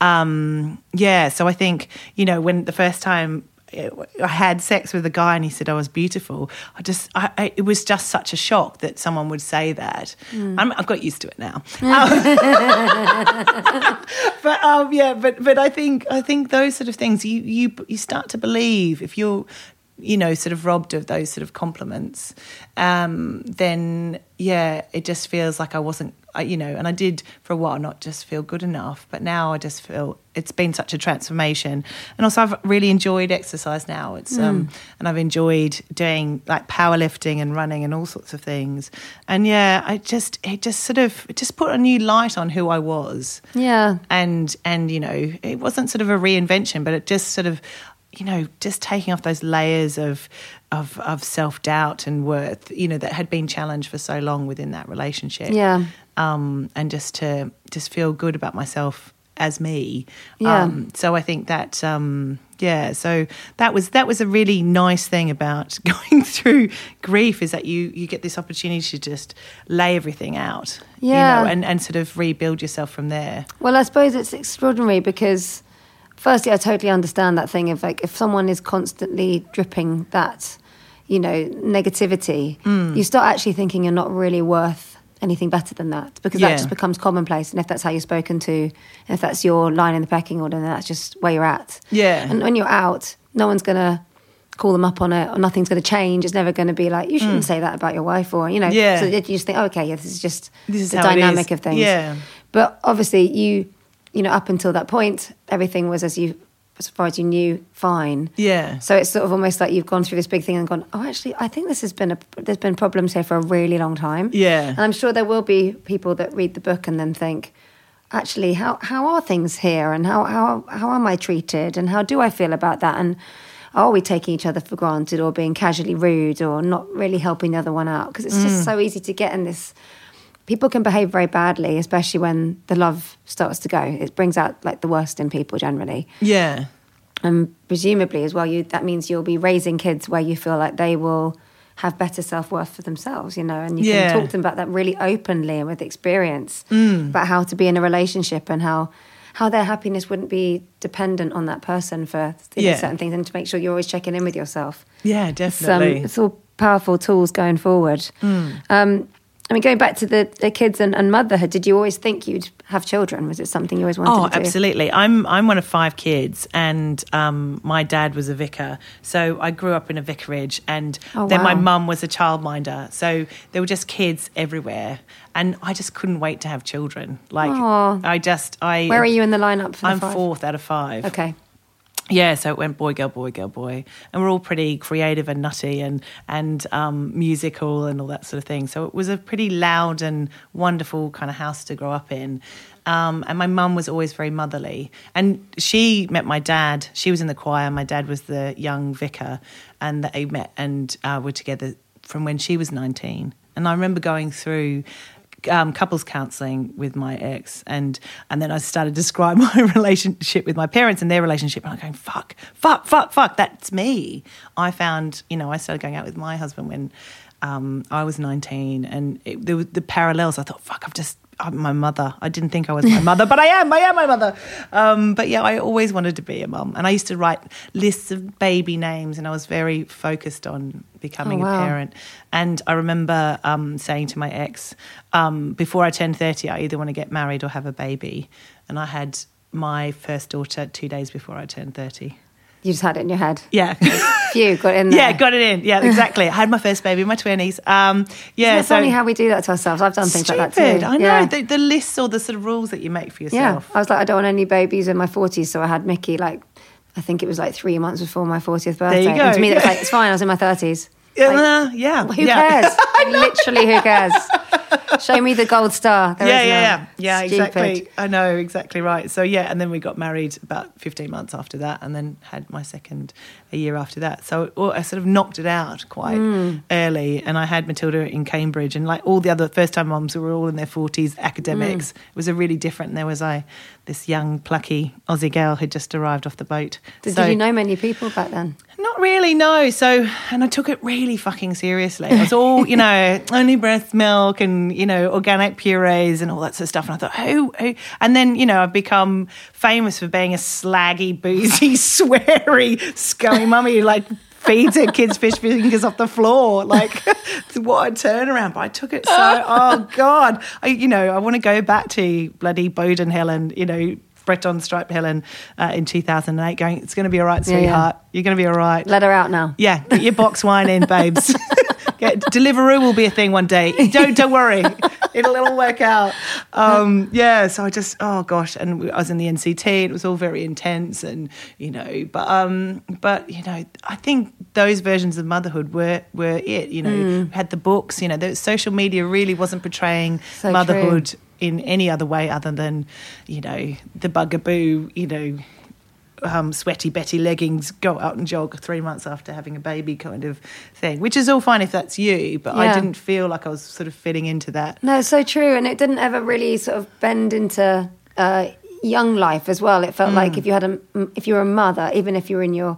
Um, yeah, so I think you know when the first time I had sex with a guy and he said I was beautiful. I just, I, I, it was just such a shock that someone would say that. I'm, I've got used to it now. but um, yeah, but but I think I think those sort of things you you you start to believe if you're you know sort of robbed of those sort of compliments, um, then yeah, it just feels like I wasn't. I, you know, and I did for a while not just feel good enough, but now I just feel it's been such a transformation. And also, I've really enjoyed exercise now. It's um, and I've enjoyed doing like powerlifting and running and all sorts of things. And yeah, I just it just sort of it just put a new light on who I was Yeah. and and you know it wasn't sort of a reinvention but it just sort of you know just taking off those layers of of of self-doubt and worth you know that had been challenged for so long within that relationship Yeah. Um and just to just feel good about myself as me Yeah. um so i think that um yeah so that was that was a really nice thing about going through grief is that you you get this opportunity to just lay everything out Yeah. you know and and sort of rebuild yourself from there Well, I suppose it's extraordinary because, firstly, I totally understand that thing of like if someone is constantly dripping that, you know, negativity, Mm. you start actually thinking you're not really worth anything better than that because that just becomes commonplace. And if that's how you're spoken to, and if that's your line in the pecking order, then that's just where you're at. Yeah. And when you're out, no one's gonna call them up on it or nothing's going to change it's never going to be like you shouldn't say that about your wife or you know Mm. Yeah. so you just think oh, okay yeah, this is just This is the dynamic of things Yeah. but obviously, you, you know, up until that point, everything was as you, as far as you knew, fine. Yeah. So it's sort of almost like you've gone through this big thing and gone, oh, actually, I think this has been a, there's been problems here for a really long time. Yeah. And I'm sure there will be people that read the book and then think, actually, how how are things here, and how how how am I treated, and how do I feel about that, and are we taking each other for granted, or being casually rude, or not really helping the other one out? Because it's Mm. just so easy to get in this people can behave very badly, especially when the love starts to go. It brings out like the worst in people generally. Yeah. And presumably as well, you that means you'll be raising kids where you feel like they will have better self worth for themselves, you know, and you Yeah. can talk to them about that really openly and with experience Mm. about how to be in a relationship and how how their happiness wouldn't be dependent on that person for know, Yeah. certain things and to make sure you're always checking in with yourself. Yeah, It's, um, definitely. it's all powerful tools going forward. Um, I mean, going back to the, the kids and, and motherhood, did you always think you'd have children? Was it something you always wanted Oh, to do? absolutely. I'm I'm one of five kids, and um, my dad was a vicar, so I grew up in a vicarage, and Oh, then my mum was a childminder, so there were just kids everywhere, and I just couldn't wait to have children. Like. I just I Where are you in the lineup for I'm five? fourth out of five. Okay. Yeah, so it went boy, girl, boy, girl, boy, and we're all pretty creative and nutty and and um, musical and all that sort of thing. So it was a pretty loud and wonderful kind of house to grow up in. Um, and my mum was always very motherly, and she met my dad. She was in the choir. My dad was the young vicar, and they met and uh, were together from when she was nineteen. And I remember going through um, couples counselling with my ex, and and then I started to describe my relationship with my parents and their relationship, and I'm going, fuck, fuck, fuck, fuck, that's me. I found, you know, I started going out with my husband when um, I was 19, and it, there were the parallels. I thought, fuck, I've just I'm my mother. I didn't think I was my mother, but I am. I am my mother. Um, but yeah, I always wanted to be a mum, and I used to write lists of baby names, and I was very focused on becoming Oh, wow. a parent. And I remember um, saying to my ex, um, before I turn 30, I either want to get married or have a baby, and I had my first daughter two days before I turned 30. You just had it in your head. Yeah. Phew, got it in there. Yeah, got it in. Yeah, exactly. I had my first baby in my twenties. Um, yeah, Isn't so funny how we do that to ourselves? I've done things like that too. I know Yeah. the, the lists or the sort of rules that you make for yourself. Yeah. I was like, I don't want any babies in my 40s, so I had Mickey like, I think it was like three months before my 40th birthday. There you And go, to me, that's like, it's fine, I was in my 30s. Yeah, Like, uh, yeah. who yeah. cares? Literally, who cares? Show me the gold star. There yeah, yeah, yeah, yeah, exactly. I know exactly right. So yeah, and then we got married about fifteen months after that, and then had my second a year after that. So well, I sort of knocked it out quite Hmm. early, and I had Matilda in Cambridge, and like all the other first-time moms who were all in their forties, academics. Hmm. It was a really different. There was I, this young plucky Aussie girl who'd just arrived off the boat. Did, So- did you know many people back then? Not really, no. So, and I took it really fucking seriously. It was all, you know, only breast milk and, you know, organic purees and all that sort of stuff. And I thought, who, who? And then, you know, I've become famous for being a slaggy, boozy, sweary, scummy mummy who, like, feeds her kids fish fingers off the floor. Like, what a turnaround. But I took it so, oh, God. I, you know, I want to go back to bloody Boden Helen, you know, Breton Stripe Helen uh, in 2008 going, it's going to be all right, Yeah, yeah. sweetheart. You're going to be all right. Let her out now. Yeah, get your box wine in, babes. Get, Deliveroo will be a thing one day. Don't don't worry, it'll it'll work out. Um, yeah, so I just oh gosh, and I was in the NCT. It was all very intense, and you know, but um, but you know, I think those versions of motherhood were were it. You know, we had the books. You know, the social media really wasn't portraying So motherhood in any other way other than you know the bugaboo. You know um, sweaty Betty leggings, go out and jog three months after having a baby kind of thing, which is all fine if that's you, but I didn't feel like I was sort of fitting into that. No, so true. And it didn't ever really sort of bend into uh, young life as well. It felt Mm. like if you had a, if you were a mother, even if you were in your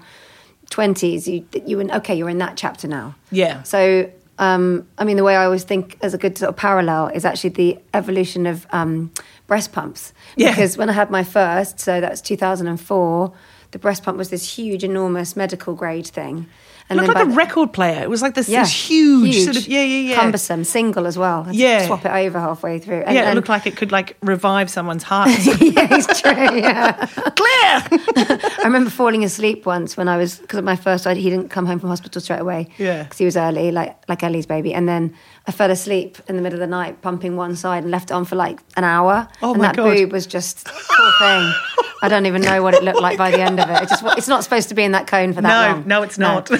twenties, you you were okay. You're in that chapter now. Yeah. So, um, I mean, the way I always think as a good sort of parallel is actually the evolution of um, breast pumps. Yeah. Because when I had my first, so that's 2004, the breast pump was this huge, enormous medical grade thing. It looked like a the- record player. It was like this, yeah, this huge, sort of yeah, yeah, yeah. cumbersome, single as well. Yeah. swap it over halfway through. And, yeah, it and- looked like it could like revive someone's heart. yeah, it's true. Yeah. Clear. I remember falling asleep once when I was because my first. He didn't come home from hospital straight away. Yeah. because he was early, like like Ellie's baby, and then I fell asleep in the middle of the night, pumping one side, and left it on for like an hour. Oh, and that God. boob was just poor thing. I don't even know what it looked like by the end of it. It just it's not supposed to be in that cone for that no, long. no, it's not.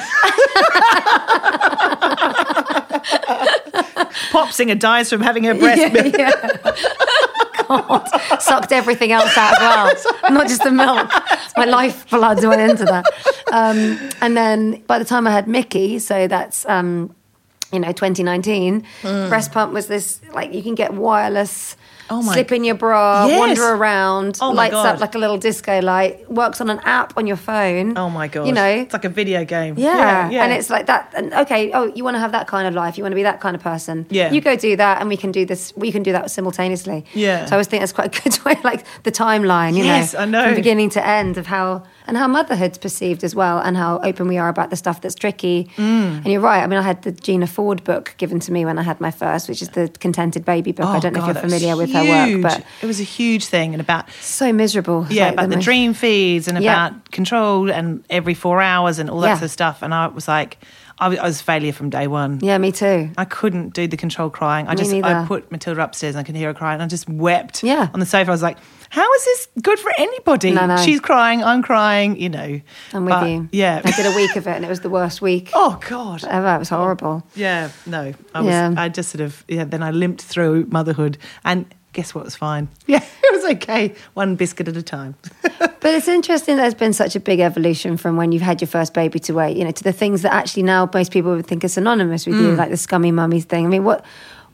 Pop singer dies from having her breast milk. yeah. God, sucked everything else out as well, not just the milk. My lifeblood went into that. Um, and then by the time I had Mickey, so that's um, you know 2019, breast pump was this like you can get wireless. Mm. Oh my- Slip in your bra, Yes. wander around, Oh lights God. up like a little disco light, works on an app on your phone. Oh my god! You know, it's like a video game. yeah. yeah. and it's like that. And okay, oh, you want to have that kind of life. You want to be that kind of person. Yeah. you go do that, and we can do this. We can do that simultaneously. Yeah. So I always think that's quite a good way, like the timeline. You Yes, know. from beginning to end of how and how motherhood's perceived as well, and how open we are about the stuff that's tricky. Mm. And you're right. I mean, I had the Gina Ford book given to me when I had my first, which is the Contented Baby book. I Oh, don't know if you're familiar with her work, but it was a huge thing, and about so miserable. Yeah, like about the most- dream feeds and Yeah. about control and every four hours and all that Yeah. sort of stuff. And I was like, I was, failure from day one. Yeah, me too. I couldn't do the control crying. I Me just I put Matilda upstairs and I could hear her crying. And I just wept Yeah. on the sofa. I was like, how is this good for anybody? No, no. She's crying, I'm crying, you know. I'm with But, you. Yeah. I did a week of it, and it was the worst week oh God. ever. It was horrible. Yeah, no. I was Yeah. I just sort of yeah, then I limped through motherhood and guess what was fine. Yeah, it was okay. One biscuit at a time. But it's interesting there's been such a big evolution from when you've had your first baby to where, you know, to the things that actually now most people would think are synonymous with Mm. you, like the scummy mummies thing. I mean, what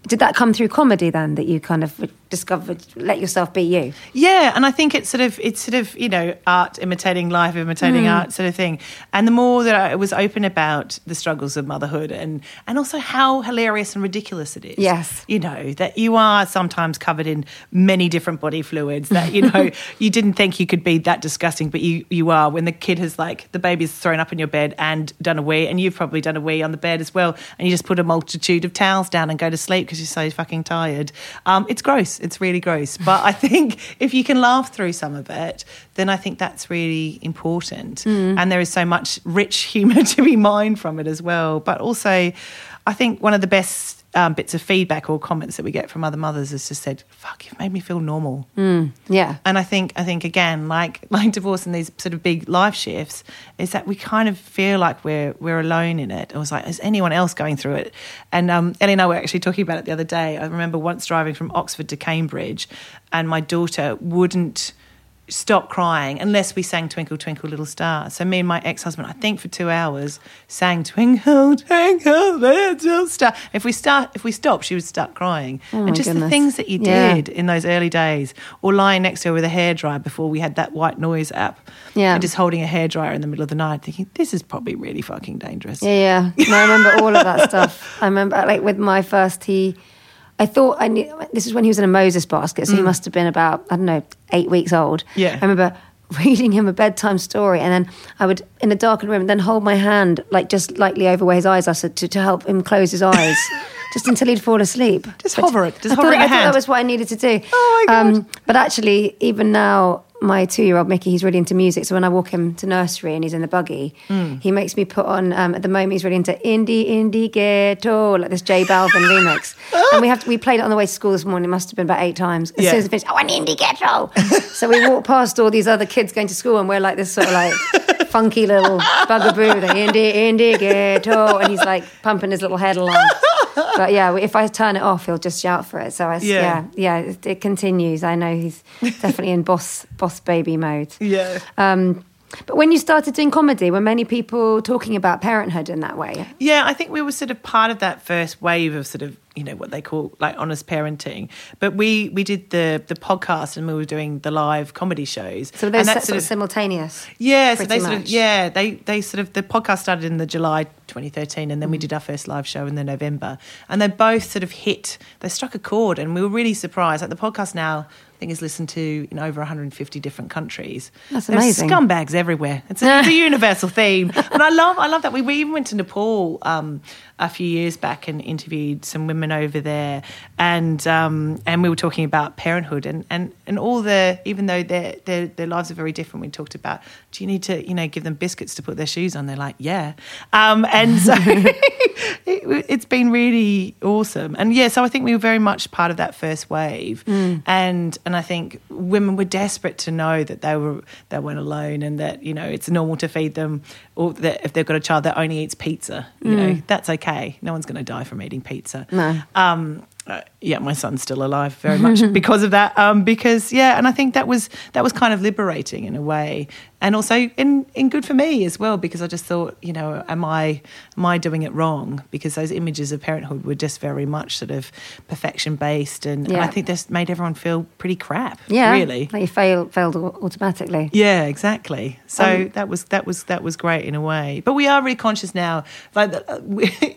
did that come through comedy then that you kind of discovered let yourself be you? Yeah, and I think it's sort of it's sort of you know art imitating life, imitating Mm. art sort of thing. And the more that I was open about the struggles of motherhood and and also how hilarious and ridiculous it is. Yes. you know that you are sometimes covered in many different body fluids. That you know you didn't think you could be that disgusting, but you you are. When the kid has like the baby's thrown up in your bed and done a wee, and you've probably done a wee on the bed as well, and you just put a multitude of towels down and go to sleep because you're so fucking tired. Um, it's gross. It's really gross. But I think if you can laugh through some of it, then I think that's really important. Mm. And there is so much rich humour to be mined from it as well. But also, I think one of the best um, bits of feedback or comments that we get from other mothers is just said, "Fuck, you've made me feel normal." Yeah. And I think I think again, like like divorce and these sort of big life shifts, is that we kind of feel like we're we're alone in it. It was like, is anyone else going through it? And um, Ellie and I were actually talking about it the other day. I remember once driving from Oxford to Cambridge, and my daughter wouldn't stop crying unless we sang Twinkle Twinkle Little Star. So me and my ex-husband, I think for two hours, sang Twinkle Twinkle Little Star. If we start if we stopped, she would start crying. Oh and just the things that you Yeah. did in those early days, or lying next to her with a hairdryer before we had that white noise app. Yeah. And just holding a hairdryer in the middle of the night, thinking, this is probably really fucking dangerous. Yeah, yeah. No, I remember all of that stuff. I remember, like, with my first, he, I thought I knew, this is when he was in a Moses basket, so he mm. must have been about, I don't know, eight weeks old. Yeah. I remember reading him a bedtime story, and then I would, in a darkened room, then hold my hand, like, just lightly over where his eyes are, so to, to help him close his eyes. Just until he'd fall asleep. Just But hover it. Just I hover thought, I thought that was what I needed to do. Oh my God. Um, but actually, even now, my two-year-old Mickey, he's really into music. So when I walk him to nursery and he's in the buggy, Mm. he makes me put on. Um, at the moment, he's really into indie In Da Getto, like this J Balvin remix. And we have to, we played it on the way to school this morning. It must have been about eight times. As Yeah. soon as it finished, oh, an In Da Getto. so we walk past all these other kids going to school, and we're like this sort of like funky little bugaboo, the indie In Da Getto, and he's like pumping his little head along. But yeah, if I turn it off, he'll just shout for it. So I, Yeah. yeah, yeah, it, it continues. I know he's definitely in boss boss baby mode. Yeah. Um, but when you started doing comedy, were many people talking about parenthood in that way? Yeah, I think we were sort of part of that first wave of sort of you know what they call like honest parenting. But we we did the the podcast and we were doing the live comedy shows. So those sort, sort of simultaneous. Yeah, so they sort of yeah they they sort of the podcast started in the July 2013, and then Mm. we did our first live show in the November, and they both sort of hit they struck a chord, and we were really surprised. Like the podcast now. I think is listened to in over 150 different countries. That's There's amazing. scumbags everywhere. It's a, it's a universal theme, and I love I love that. We, we even went to Nepal um, a few years back and interviewed some women over there, and um, and we were talking about parenthood and, and, and all the even though their, their their lives are very different. We talked about do you need to you know give them biscuits to put their shoes on? They're like yeah, um, and so it, it's been really awesome. And yeah, so I think we were very much part of that first wave, and and I think women were desperate to know that they were they weren't alone and that you know it's normal to feed them, or that if they've got a child that only eats pizza, you know that's okay. No one's going to die from eating pizza. No. Um, uh, yeah, my son's still alive very much because of that. Um, because yeah, and I think that was that was kind of liberating in a way, and also in in good for me as well because I just thought, you know, am I am I doing it wrong? Because those images of parenthood were just very much sort of perfection based, and, and I think this made everyone feel pretty crap. Yeah, really. like you fail, failed automatically. Yeah, exactly. So Um, that was that was that was great in a way. But we are really conscious now. Like uh,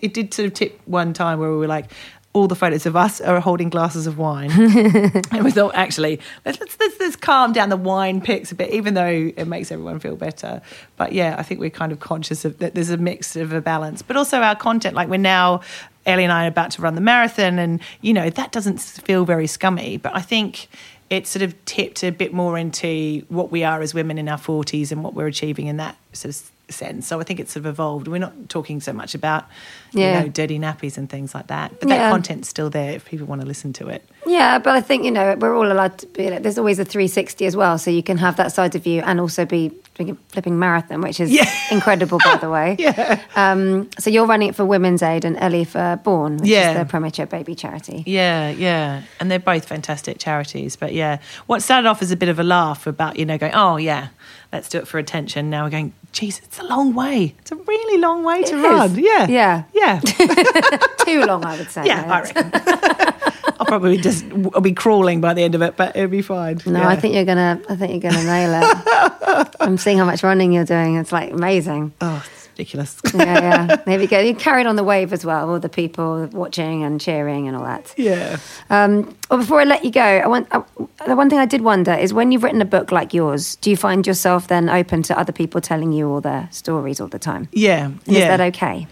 it did sort of tip one time where we were like. All the photos of us are holding glasses of wine, and we thought, actually, let's, let's let's let's calm down the wine pics a bit, even though it makes everyone feel better. But yeah, I think we're kind of conscious of that. There's a mix of a balance, but also our content. Like we're now, Ellie and I are about to run the marathon, and you know that doesn't feel very scummy. But I think it's sort of tipped a bit more into what we are as women in our 40s and what we're achieving in that sort of sense. So I think it's sort of evolved. We're not talking so much about, Yeah. you know, dirty nappies and things like that. But that content's still there if people want to listen to it. Yeah, but I think you know we're all allowed to be. Like, there's always a 360 as well, so you can have that side of you and also be doing a flipping marathon, which is Yeah. incredible, by the way. Yeah. Um, so you're running it for Women's Aid and Ellie for Born, which Yeah. is the premature baby charity. Yeah, yeah. And they're both fantastic charities. But yeah, what started off as a bit of a laugh about, you know, going, oh, yeah, let's do it for attention. Now we're going, geez, it's a long way. It's a really long way to It run. Yeah. Yeah. Yeah. Too long, I would say. yeah, I reckon. I'll probably just I'll be crawling by the end of it, but it'll be fine. No, Yeah. I think you're gonna. I think you're gonna nail it. I'm seeing how much running you're doing. It's like amazing. Oh, ridiculous. Yeah, yeah. There you go. You carried on the wave as well. All the people watching and cheering and all that. yeah. Um, well, before I let you go, I want uh, the one thing I did wonder is when you've written a book like yours, do you find yourself then open to other people telling you all their stories all the time? Yeah. And yeah. Is that okay?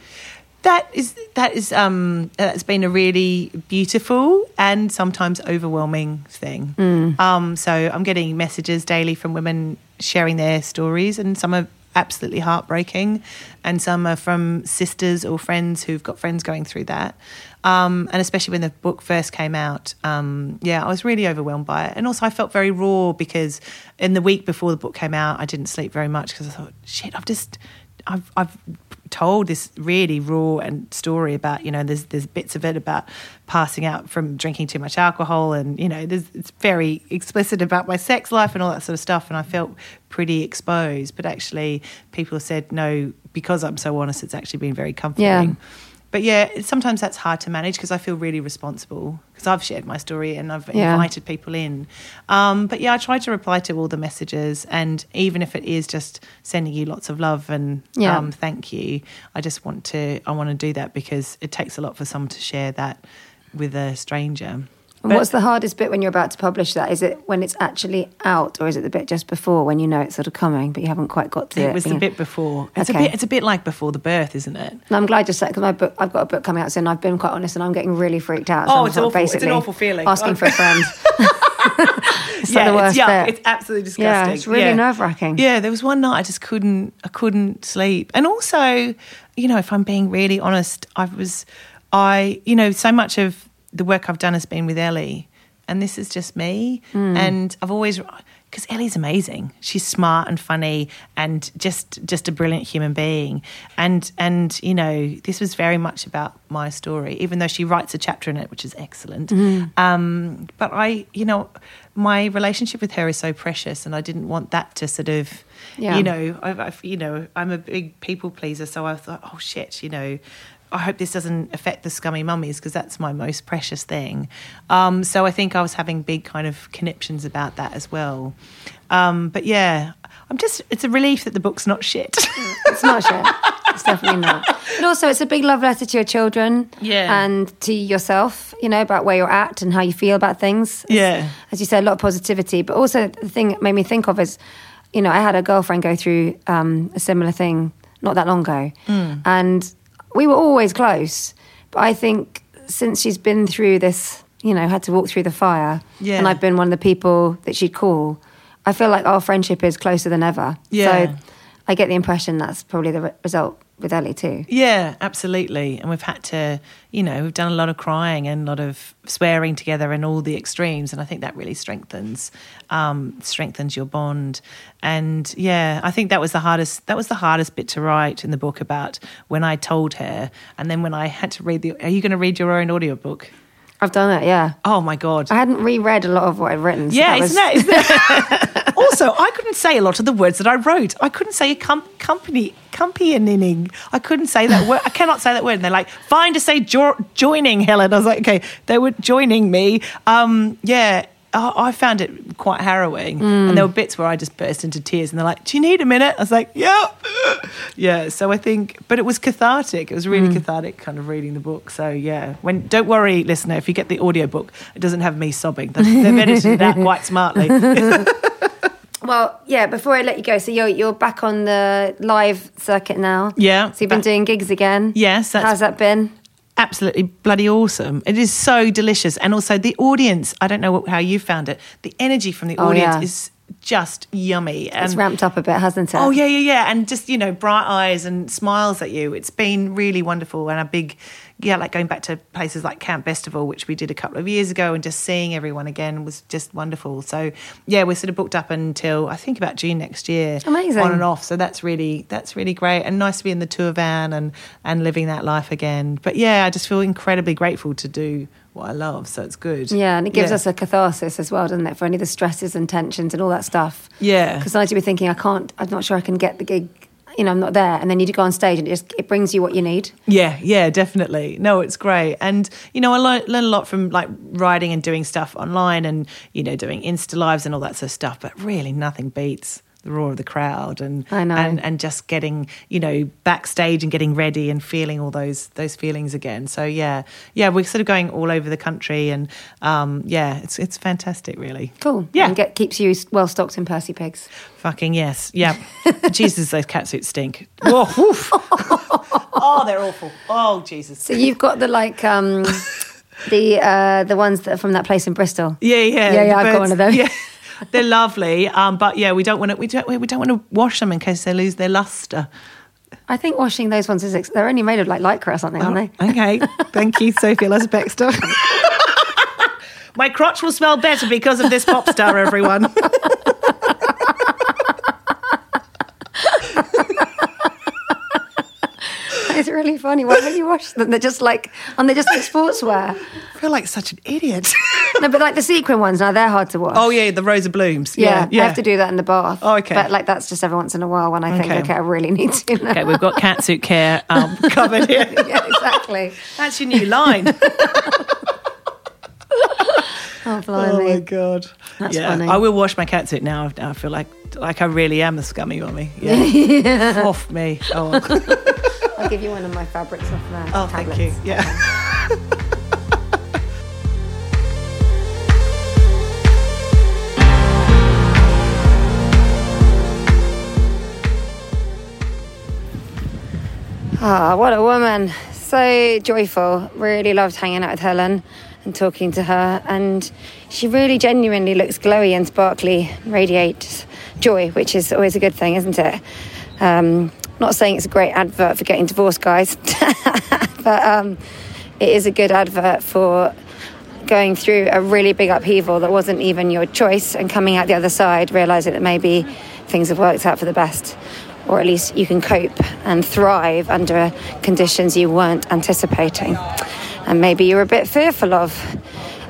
That is that is um that's been a really beautiful and sometimes overwhelming thing. Um, so I'm getting messages daily from women sharing their stories, and some are absolutely heartbreaking, and some are from sisters or friends who've got friends going through that. Um, and especially when the book first came out, um, yeah, I was really overwhelmed by it. And also, I felt very raw because in the week before the book came out, I didn't sleep very much because I thought, shit, I've just, I've, I've told this really raw and story about you know there's there's bits of it about passing out from drinking too much alcohol and you know there's it's very explicit about my sex life and all that sort of stuff and I felt pretty exposed but actually people said no because I'm so honest it's actually been very comforting Yeah. But yeah sometimes that's hard to manage because I feel really responsible because I've shared my story and I've Yeah. invited people in um, but yeah I try to reply to all the messages and even if it is just sending you lots of love and Yeah. um, thank you. I just want to I want to do that because it takes a lot for someone to share that with a stranger. And what's the hardest bit when you're about to publish that? Is it when it's actually out, or is it the bit just before when you know it's sort of coming, but you haven't quite got to it? it was the bit before. It's Okay. a bit it's a bit like before the birth, isn't it? And I'm glad you said because my book, I've got a book coming out soon. I've been quite honest, and I'm getting really freaked out. Oh, I'm it's sort of awful. It's an awful feeling. Asking for a friend. it's like yeah, the worst it's yuck. bit. It's absolutely disgusting. Yeah, it's really nerve-wracking. Yeah, there was one night I just couldn't I couldn't sleep. And also, you know, if I'm being really honest, I was I, you know, so much of the work I've done has been with Ellie and this is just me Hmm. and I've always because Ellie's amazing. She's smart and funny and just just a brilliant human being. And and you know, this was very much about my story, even though she writes a chapter in it, which is excellent. Hmm. Um, but I, you know, my relationship with her is so precious, and I didn't want that to sort of, Yeah. you know, I've, I've, you know, I'm a big people pleaser, so I thought, oh shit, you know. I hope this doesn't affect the scummy mummies because that's my most precious thing. Um, so I think I was having big kind of conniptions about that as well. Um, but yeah, I'm just, it's a relief that the book's not shit. It's not shit. It's definitely not. But also, it's a big love letter to your children. Yeah. And to yourself, you know, about where you're at and how you feel about things. As- Yeah. As you said, a lot of positivity. But also, the thing that made me think of is, you know, I had a girlfriend go through um, a similar thing not that long ago. Mm. And we were always close. But I think since she's been through this, you know, had to walk through the fire, Yeah. and I've been one of the people that she'd call, I feel like our friendship is closer than ever. Yeah. So I get the impression that's probably the re- result with Ellie too. Yeah, absolutely. And we've had to, you know, we've done a lot of crying and a lot of swearing together and all the extremes, and I think that really strengthens um, strengthens your bond. And yeah, I think that was the hardest. That was the hardest bit to write in the book about when I told her, and then when I had to read the. Are you going to read your own audiobook? I've done it, yeah. Oh my god! I hadn't reread a lot of what I'd written. so Yeah, that was- isn't that? Isn't that? also, I couldn't say a lot of the words that I wrote. I couldn't say a com- company company I couldn't say that word. I cannot say that word. And they're like, fine to say jo- joining, Helen. I was like, okay, they were joining me. Um, yeah. I I found it quite harrowing, and mm. there were bits where I just burst into tears, and they're like, "Do you need a minute?" I was like, "Yeah, yeah." So I think, but it was cathartic. It was really mm. cathartic, kind of reading the book. So yeah, when don't worry, listener, if you get the audio book, it doesn't have me sobbing. They've they've edited it out quite smartly. Well, yeah. Before I let you go, so you're you're back on the live circuit now. Yeah, So you've been doing gigs again. Yes, that's How's that been? Absolutely bloody awesome. It is so delicious, and also the audience. I don't know how you found it. The energy from the Oh, audience yeah. is just yummy. And It's ramped up a bit, hasn't it? Oh yeah, yeah, yeah, and just you know, bright eyes and smiles at you. It's been really wonderful, and a big, yeah, like going back to places like Camp Bestival, which we did a couple of years ago, and just seeing everyone again was just wonderful. So yeah, we're sort of booked up until I think about June next year, Amazing. on and off. So that's really that's really great, and nice to be in the tour van and and living that life again. But yeah, I just feel incredibly grateful to do what I love. So it's good. Yeah, and it gives Yeah. us a catharsis as well, doesn't it, for any of the stresses and tensions and all that stuff. Yeah. Because you'll be thinking, I can't, I'm not sure I can get the gig, you know I'm not there, and then you go on stage and it just it brings you what you need. Yeah, yeah, definitely. No, it's great. And, you know, I learn, learn a lot from like writing and doing stuff online and, you know, doing Insta lives and all that sort of stuff. But really, nothing beats the roar of the crowd and I know. and and just getting you know backstage and getting ready and feeling all those those feelings again so yeah yeah we're sort of going all over the country and um yeah it's it's fantastic really Cool. Yeah. And get, keeps you well stocked in Percy pigs. fucking yes yeah jesus those catsuits stink oh, oh they're awful oh jesus So you've got the like um the uh the ones that are from that place in Bristol. Yeah, yeah, Yeah, yeah, I've got one of those. Yeah, they're lovely. Um, but yeah, we don't want to. We don't. We don't want to wash them in case they lose their luster. I think washing those ones is ex- they're only made of like lycra or something, aren't they? Okay, thank you, Sophie Ellis-Bextor. My crotch will smell better because of this pop star, everyone. It's really funny. Why don't you wash them? They're just like and they're just like sportswear. I feel like such an idiot. No, but like the sequin ones now they're hard to wash. oh yeah, the Rosa Blooms. yeah, Yeah, yeah. I have to do that in the bath. Oh, okay. But like that's just every once in a while when I think, Okay. okay, I really need to. now. Okay, we've got catsuit care um, covered here. yeah, exactly. That's your new line. Oh, Oh my god! That's yeah, funny. I will wash my catsuit now. Now I feel like like I really am the scummy mummy. Yeah, off me. Oh, I'll give you one of my fabrics off there. oh thank you. Yeah. Ah, what a woman. So joyful. Really loved hanging out with Helen and talking to her. And she really genuinely looks glowy and sparkly, radiates joy, which is always a good thing, isn't it? Um, not saying it's a great advert for getting divorced, guys, but um, it is a good advert for going through a really big upheaval that wasn't even your choice and coming out the other side, realizing that maybe things have worked out for the best, or at least you can cope and thrive under conditions you weren't anticipating. And maybe you're a bit fearful of.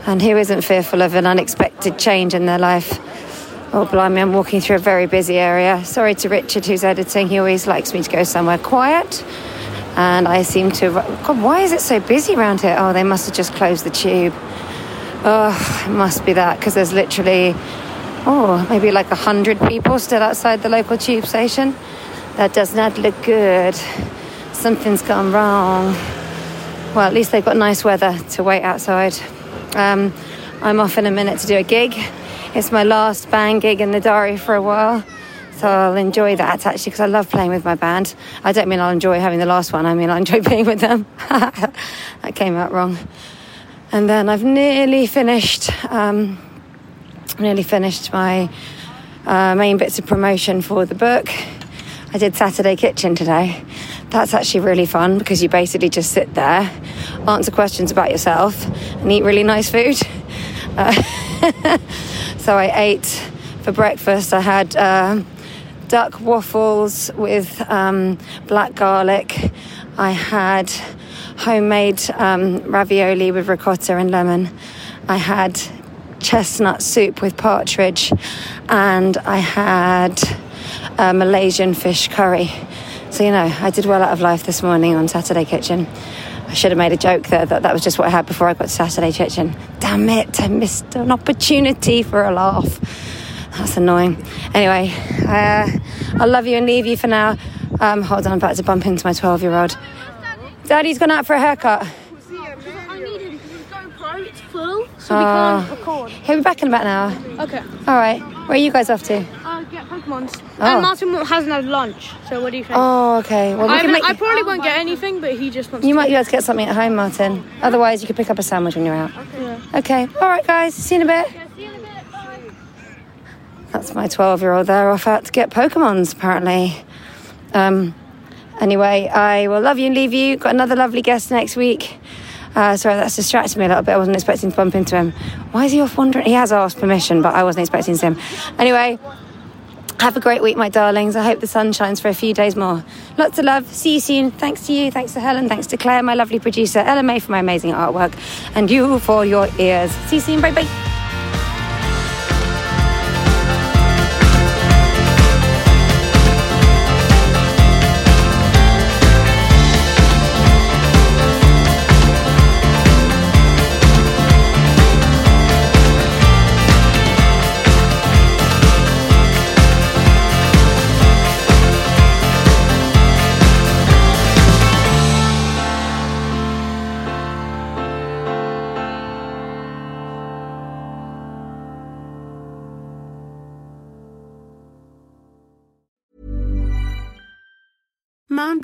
And who isn't fearful of an unexpected change in their life? Oh, blimey, I'm walking through a very busy area. Sorry to Richard, who's editing. He always likes me to go somewhere quiet. And I seem to. God, why is it so busy around here? Oh, they must have just closed the tube. Oh, it must be that because there's literally, oh, maybe like a hundred people still outside the local tube station. That does not look good. Something's gone wrong. Well, at least they've got nice weather to wait outside. Um, I'm off in a minute to do a gig. It's my last band gig in the diary for a while. So I'll enjoy that actually because I love playing with my band. I don't mean I'll enjoy having the last one, I mean I'll enjoy being with them. that came out wrong. And then I've nearly finished, um, nearly finished my uh, main bits of promotion for the book. I did Saturday Kitchen today. That's actually really fun because you basically just sit there, answer questions about yourself, and eat really nice food. Uh, so I ate for breakfast. I had uh, duck waffles with um, black garlic. I had homemade um, ravioli with ricotta and lemon. I had chestnut soup with partridge, and I had a Malaysian fish curry. So, you know, I did well out of life this morning on Saturday Kitchen. I should have made a joke there that that was just what I had before I got to Saturday Kitchen. Damn it, I missed an opportunity for a laugh. That's annoying. Anyway, uh, I'll love you and leave you for now. Um, hold on, I'm about to bump into my 12 year old. Daddy's gone out for a haircut. I need him because his GoPro it's full, so we can't record. He'll be back in about an hour. Okay. All right. Where are you guys off to? Uh, get Pokemons. Oh. And Martin hasn't had lunch, so what do you think? Oh, okay. Well, we I, can haven't- make. I probably won't get anything, but he just wants You to. might be able to get something at home, Martin. Otherwise, you could pick up a sandwich when you're out. Okay. All right, guys. See you in a bit. That's my 12 year old there off out to get Pokemons, apparently. Um, anyway, I will love you and leave you. Got another lovely guest next week. Uh, sorry, that's distracted me a little bit. I wasn't expecting to bump into him. Why is he off wandering? He has asked permission, but I wasn't expecting to see him. Anyway, have a great week, my darlings. I hope the sun shines for a few days more. Lots of love. See you soon. Thanks to you. Thanks to Helen. Thanks to Claire, my lovely producer. Ella May for my amazing artwork. And you for your ears. See you soon. Bye bye.